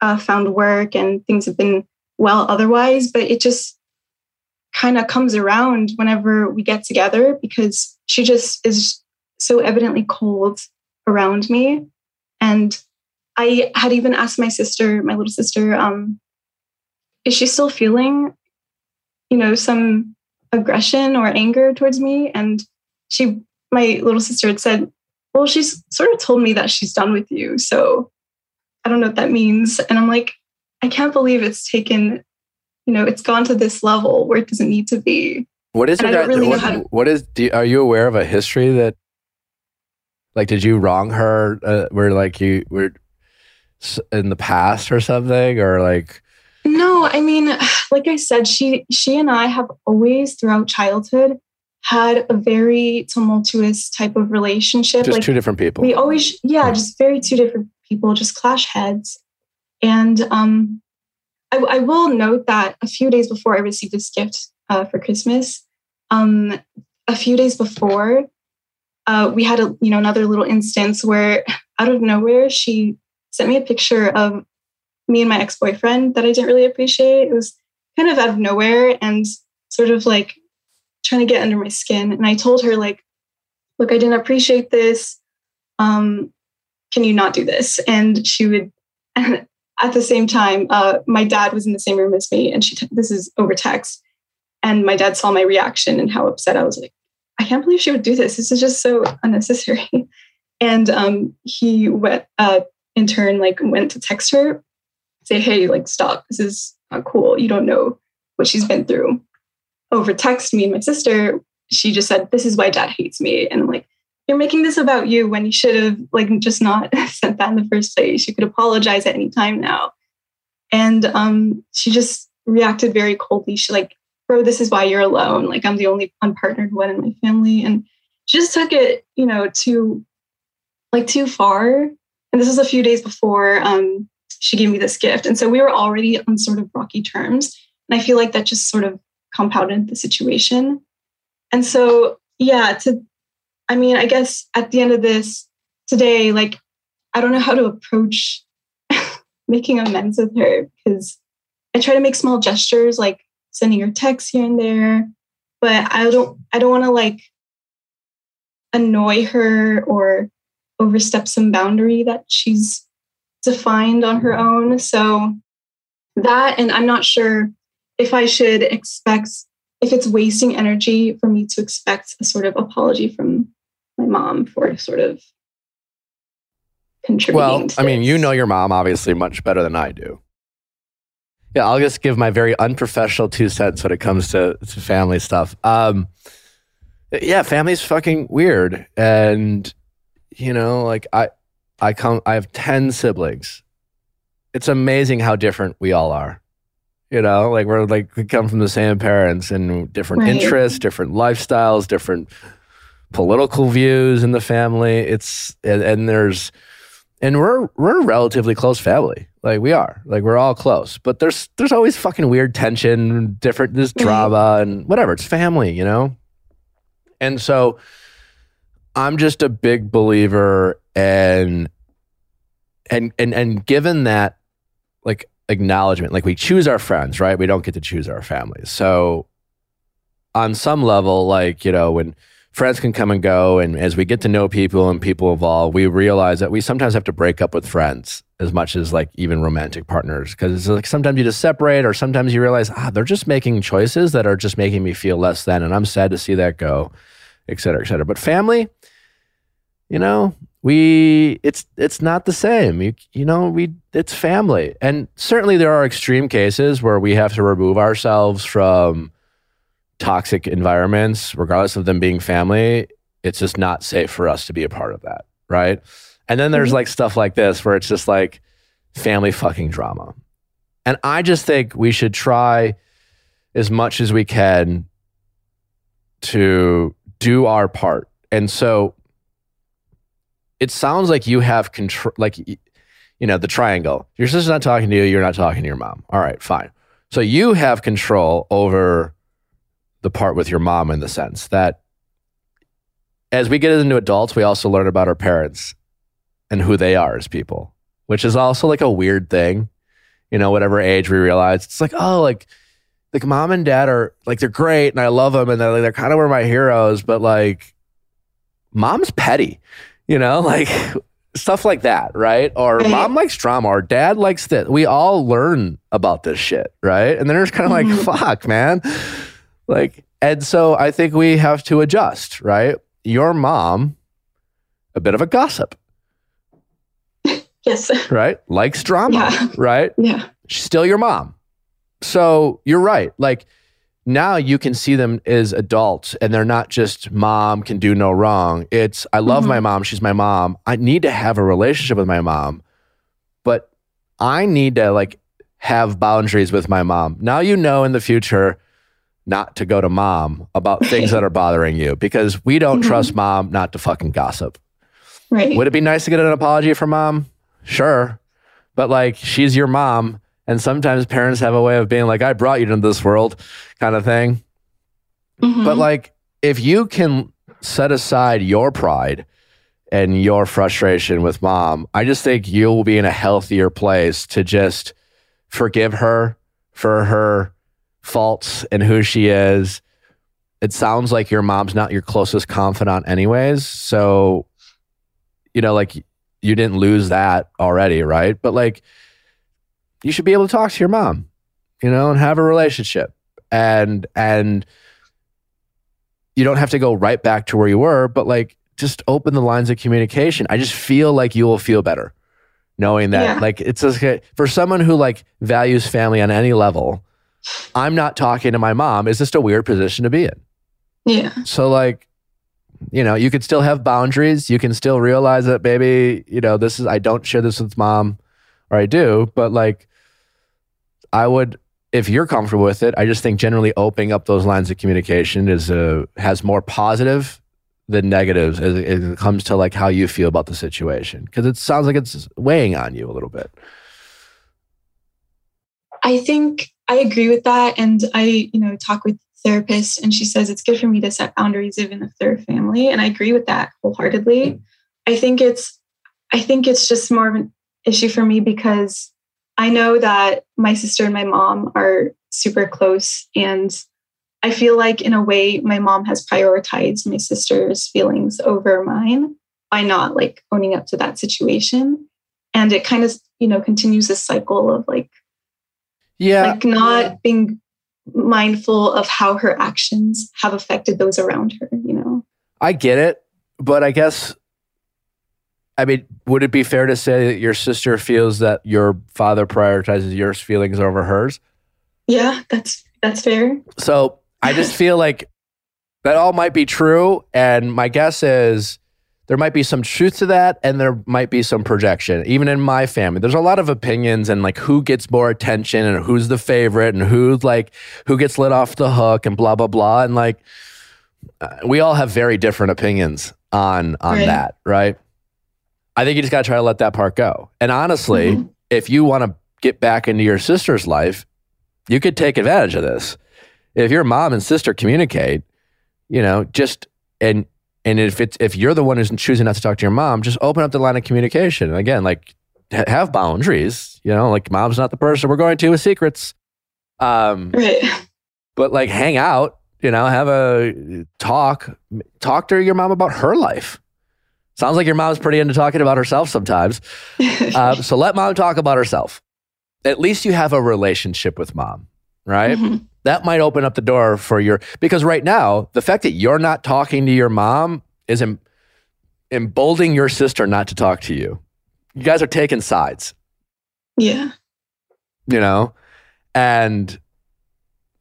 uh, found work and things have been well otherwise, but it just kind of comes around whenever we get together because she just is so evidently cold around me. And I had even asked my sister, my little sister, um, is she still feeling, you know, some aggression or anger towards me? And she, my little sister had said, well, she's sort of told me that she's done with you. So I don't know what that means. And I'm like, I can't believe it's taken, you know, it's gone to this level where it doesn't need to be. What is and it? That, really what, to, what is? Do are you aware of a history that, like, did you wrong her? Uh, where like you were in the past or something, or like, No, I mean, like I said, she she and I have always throughout childhood had a very tumultuous type of relationship. just like two different people? we always yeah just very two different people just clash heads and um I, I will note that a few days before i received this gift uh, for christmas um a few days before uh, we had a you know another little instance where out of nowhere she sent me a picture of me and my ex-boyfriend that i didn't really appreciate it was kind of out of nowhere and sort of like trying to get under my skin and i told her like look i didn't appreciate this um, can you not do this? And she would, at the same time, uh, my dad was in the same room as me, and she, t- this is over text. And my dad saw my reaction and how upset I was like, I can't believe she would do this. This is just so unnecessary. And um, he went, uh, in turn, like went to text her, say, hey, like, stop. This is not cool. You don't know what she's been through. Over text, me and my sister, she just said, this is why dad hates me. And I'm like, you're making this about you when you should have like just not sent that in the first place. You could apologize at any time now. And um, she just reacted very coldly. She like, bro, this is why you're alone. Like I'm the only unpartnered one in my family. And she just took it, you know, too like too far. And this was a few days before um, she gave me this gift. And so we were already on sort of rocky terms. And I feel like that just sort of compounded the situation. And so, yeah, to I mean, I guess at the end of this today, like, I don't know how to approach making amends with her because I try to make small gestures, like sending her texts here and there, but I don't, I don't want to like annoy her or overstep some boundary that she's defined on her own. So that, and I'm not sure if I should expect if it's wasting energy for me to expect a sort of apology from my mom for sort of contributing. Well, to I mean, you know your mom obviously much better than I do. Yeah, I'll just give my very unprofessional two cents when it comes to, to family stuff. Um, yeah, family's fucking weird, and you know, like I, I come, I have ten siblings. It's amazing how different we all are. You know, like we're like we come from the same parents and different Right. interests, different lifestyles, different political views in the family. It's and, and there's and we're we're a relatively close family. Like we are. Like we're all close. But there's there's always fucking weird tension, different there's drama and whatever. It's family, you know? And so I'm just a big believer in and and and given that like acknowledgement, like we choose our friends, right? We don't get to choose our families. So on some level, like, you know, when friends can come and go and as we get to know people and people evolve we realize that we sometimes have to break up with friends as much as like even romantic partners because it's like sometimes you just separate or sometimes you realize ah they're just making choices that are just making me feel less than and i'm sad to see that go et cetera et cetera but family you know we it's it's not the same you, you know we it's family and certainly there are extreme cases where we have to remove ourselves from toxic environments, regardless of them being family, it's just not safe for us to be a part of that. Right. And then there's Mhm. like stuff like this where it's just like family fucking drama. And I just think we should try as much as we can to do our part. And so it sounds like you have control, like, you know, the triangle. Your sister's not talking to you, you're not talking to your mom. All right, fine. So you have control over the part with your mom in the sense that as we get into adults, we also learn about our parents and who they are as people, which is also like a weird thing. You know, whatever age we realize, it's like, oh, like, like mom and dad are like they're great and I love them and they're, like, they're kind of were my heroes, but like, mom's petty, you know, like stuff like that, right? Or Right. mom likes drama, or dad likes that. We all learn about this shit, right? And then there's kind of like, Mhm. fuck, man, like, and so I think we have to adjust, right? Your mom, a bit of a gossip, Yes. right? Likes drama, Yeah. right? Yeah. She's still your mom. So you're right. Like now you can see them as adults and they're not just mom can do no wrong. It's I love Mhm. my mom. She's my mom. I need to have a relationship with my mom, but I need to like have boundaries with my mom. Now you know in the future not to go to mom about things that are bothering you because we don't Mhm. trust mom not to fucking gossip. Right. Would it be nice to get an apology from mom? Sure. But like she's your mom. And sometimes parents have a way of being like, I brought you into this world kind of thing. Mhm. But like if you can set aside your pride and your frustration with mom, I just think you'll be in a healthier place to just forgive her for her faults and who she is. It sounds like your mom's not your closest confidant, anyways. So, you know, like you didn't lose that already, right? But like, you should be able to talk to your mom, you know, and have a relationship. And, and, you don't have to go right back to where you were, but like just open the lines of communication. I just feel like you will feel better knowing that Yeah. like it's a, for someone who like values family on any level. I'm not talking to my mom is just a weird position to be in. yeah. So like you know, you could still have boundaries. You can still realize that maybe, you know, this is I don't share this with mom or I do, but like I would if you're comfortable with it, I just think generally opening up those lines of communication is uh, has more positive than negatives as it, as it comes to like how you feel about the situation because it sounds like it's weighing on you a little bit. I think I agree with that. And I, you know, talk with therapists and she says it's good for me to set boundaries even if they're family. And I agree with that wholeheartedly. I think it's I think it's just more of an issue for me because I know that my sister and my mom are super close and I feel like in a way my mom has prioritized my sister's feelings over mine by not like owning up to that situation. And it kind of, you know, continues this cycle of like Yeah. like not being mindful of how her actions have affected those around her you know I get it, but I guess I mean, would it be fair to say that your sister feels that your father prioritizes your feelings over hers? yeah that's that's fair So I just feel like that all might be true. And my guess is there might be some truth to that and there might be some projection. Even in my family, there's a lot of opinions and like who gets more attention and who's the favorite and who's like, who gets let off the hook and blah, blah, blah. And like, uh, we all have very different opinions on on Right. that, right? I think you just got to try to let that part go. And honestly, Mhm. if you want to get back into your sister's life, you could take advantage of this. If your mom and sister communicate, you know, just and and if it's if you're the one who's choosing not to talk to your mom, just open up the line of communication. And again, like ha- have boundaries. You know, like mom's not the person we're going to with secrets. Um, right but like hang out. You know, have a talk. Talk to your mom about her life. Sounds like your mom's pretty into talking about herself sometimes. Um, so let mom talk about herself. At least you have a relationship with mom, right? Mhm. That might open up the door for your because right now the fact that you're not talking to your mom is em, emboldening your sister not to talk to you. You guys are taking sides, yeah you know, and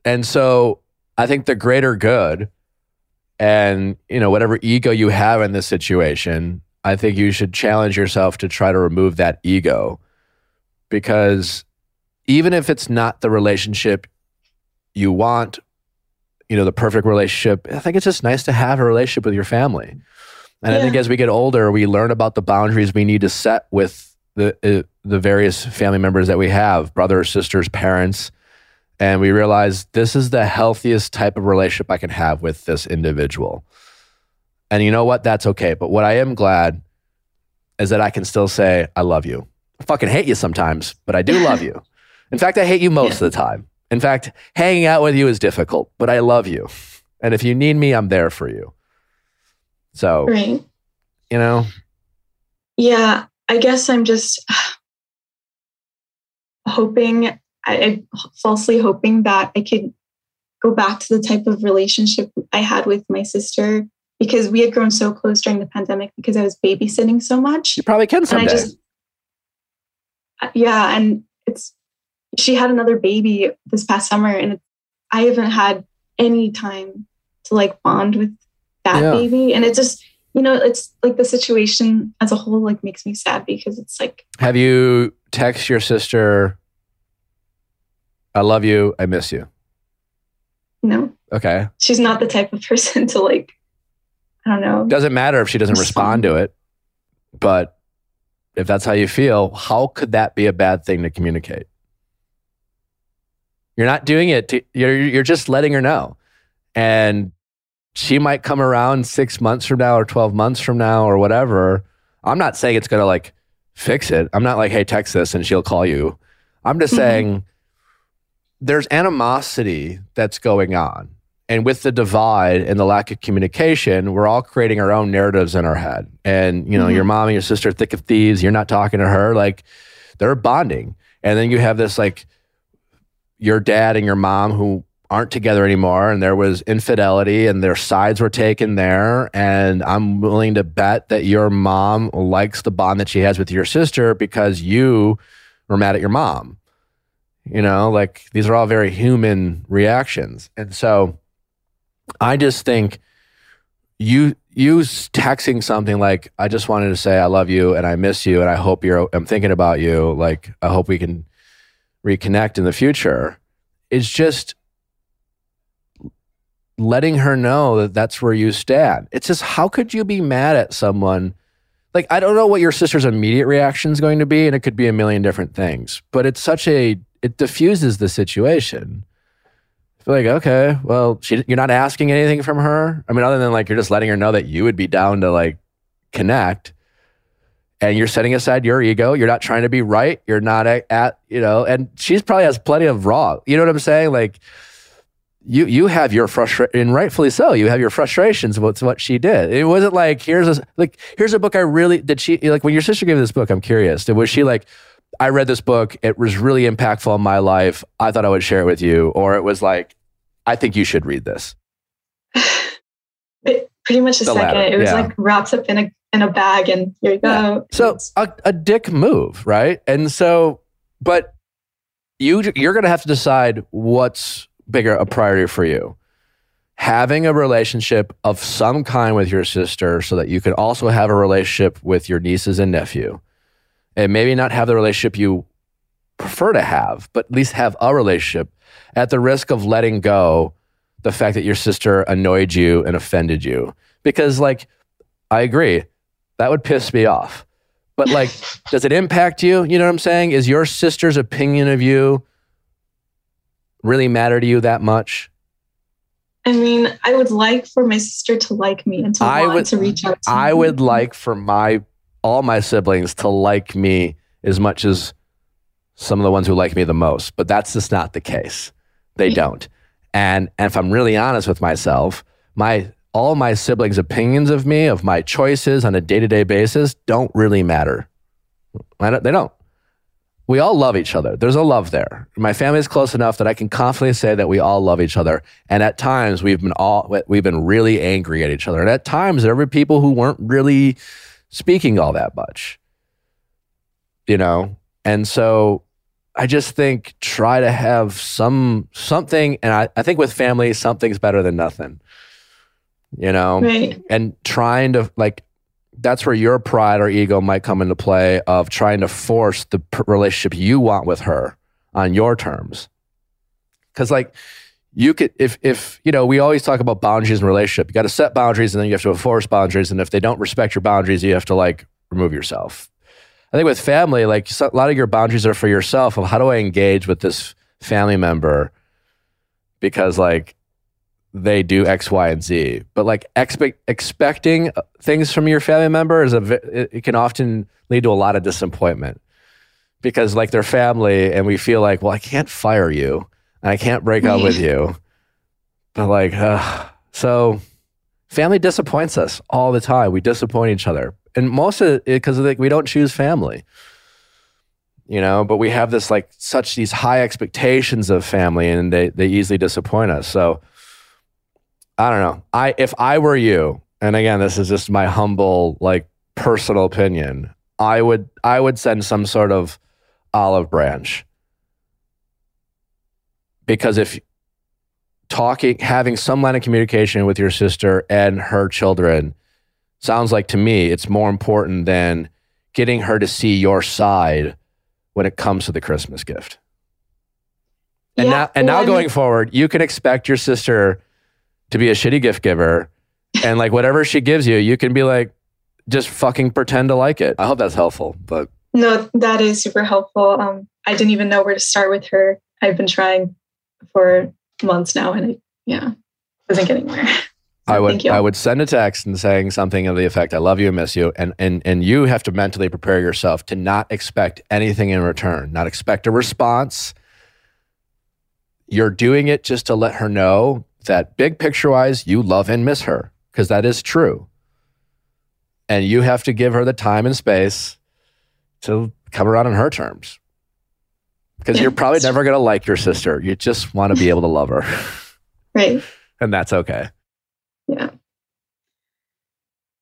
and so I think the greater good and you know whatever ego you have in this situation, I think you should challenge yourself to try to remove that ego because even if it's not the relationship you want you know, the perfect relationship. I think it's just nice to have a relationship with your family. And I think as we get older, we learn about the boundaries we need to set with the uh, the various family members that we have, brothers, sisters, parents, and we realize this is the healthiest type of relationship I can have with this individual. And you know what? That's okay. But what I am glad is that I can still say I love you. I fucking hate you sometimes, but I do love you. In fact, I hate you most of the time. In fact, hanging out with you is difficult, but I love you. And if you need me, I'm there for you. So, Right. you know, Yeah. I guess I'm just hoping, I, I falsely hoping that I could go back to the type of relationship I had with my sister because we had grown so close during the pandemic because I was babysitting so much. you probably can and. I just, uh, yeah, and it's she had another baby this past summer, and I haven't had any time to like bond with that Yeah. baby, and it just you know it's like the situation as a whole like makes me sad because it's like Have you text your sister, I love you, I miss you? No. Okay. she's not the type of person to like I don't know Doesn't matter if she doesn't respond to it, but if that's how you feel, how could that be a bad thing to communicate? You're not doing it. To, you're you're just letting her know, and she might come around six months from now or twelve months from now or whatever. I'm not saying it's gonna like fix it. I'm not like, hey, text this and she'll call you. I'm just Mhm. saying there's animosity that's going on. And with the divide and the lack of communication, we're all creating our own narratives in our head. And, you know, Mhm. your mom and your sister, are thick of thieves, you're not talking to her, like they're bonding. And then you have this, like, your dad and your mom who aren't together anymore, and there was infidelity, and their sides were taken there. And I'm willing to bet that your mom likes the bond that she has with your sister because you were mad at your mom. You know, like these are all very human reactions. And so I just think you you texting something like I just wanted to say I love you and I miss you and I hope you're I'm thinking about you like I hope we can reconnect in the future is just letting her know that that's where you stand. It's just how could you be mad at someone like I don't know what your sister's immediate reaction is going to be and it could be a million different things, but it's such a it diffuses the situation. Like, okay, well, she, you're not asking anything from her. I mean, other than like you're just letting her know that you would be down to like connect, and you're setting aside your ego. You're not trying to be right. You're not at, at you know, and she's probably has plenty of raw. You know what I'm saying? Like, you you have your frustration, and rightfully so. You have your frustrations about what she did. It wasn't like here's a like here's a book I really did. She like when your sister gave this book. I'm curious. Did, was she like? I read this book. It was really impactful in my life. I thought I would share it with you. Or it was like, I think you should read this. it, pretty much the, The second latter, it was yeah. like wrapped up in a in a bag and here you go So a, a dick move, right? And so, but you you're going to have to decide what's bigger a priority for you. Having a relationship of some kind with your sister, so that you can also have a relationship with your nieces and nephew, and maybe not have the relationship you prefer to have, but at least have a relationship at the risk of letting go the fact that your sister annoyed you and offended you. Because, like, I agree, that would piss me off. But, like, does it impact you? You know what I'm saying? Is your sister's opinion of you really matter to you that much? I mean, I would like for my sister to like me and to I want would- to reach out to I me. would like for my all my siblings to like me as much as some of the ones who like me the most, but that's just not the case. They don't. And, and if I'm really honest with myself, my all my siblings' opinions of me, of my choices on a day-to-day basis, don't really matter. Don't, they don't. We all love each other. There's a love there. My family is close enough that I can confidently say that we all love each other. And at times we've been all we've been really angry at each other. And at times there were people who weren't really speaking all that much. You know? And so I just think try to have some something and I, I think with family something's better than nothing. You know? right and trying to like that's where your pride or ego might come into play of trying to force the relationship you want with her on your terms because like you could if if you know we always talk about boundaries in relationship. You got to set boundaries and then you have to enforce boundaries. And if they don't respect your boundaries you have to like remove yourself. I think with family like a lot of your boundaries are for yourself of how do i engage with this family member? Because like they do x y and z. But like expect expecting uh, things from your family member is a it, can often lead to a lot of disappointment. Because like they're family and we feel like well i can't fire you and I can't break up with you. But like, uh, so family disappoints us all the time. We disappoint each other, and most of it because like we don't choose family, you know. But we have this like such these high expectations of family, and they they easily disappoint us. So I don't know. I if I were you, and again, this is just my humble like personal opinion. I would I would send some sort of olive branch because if talking having some line of communication with your sister and her children sounds like to me it's more important than getting her to see your side when it comes to the christmas gift and Yeah, now and well, now I going mean- forward you can expect your sister to be a shitty gift giver and like whatever she gives you you can be like just fucking pretend to like it i hope that's helpful but No, that is super helpful. Um, I didn't even know where to start with her. I've been trying for months now, and I, yeah, wasn't getting there. I would I would send a text and saying something of the effect, I love you and miss you. And and and you have to mentally prepare yourself to not expect anything in return, not expect a response. You're doing it just to let her know that big picture wise, you love and miss her, because that is true. And you have to give her the time and space to come around on her terms. Because you're probably never going to like your sister. You just want to be able to love her. Right. and that's okay. Yeah.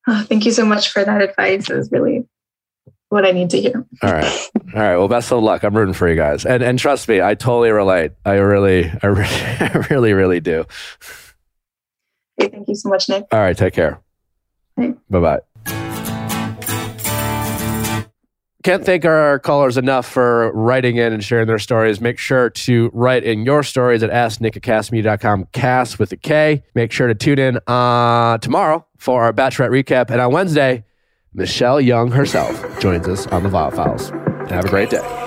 Oh, thank you so much for that advice. It was really what I need to hear. All right. All right. Well, best of luck. I'm rooting for you guys. And and trust me, I totally relate. I really, I really, I really, really do. Okay, thank you so much, Nick. All right. Take care. Bye. Bye bye. Can't thank our callers enough for writing in and sharing their stories. Make sure to write in your stories at asknickatcastme.com, cast with a K. Make sure to tune in uh, tomorrow for our Bachelorette recap. And on Wednesday, Michelle Young herself joins us on the Viall Files. Have a great day.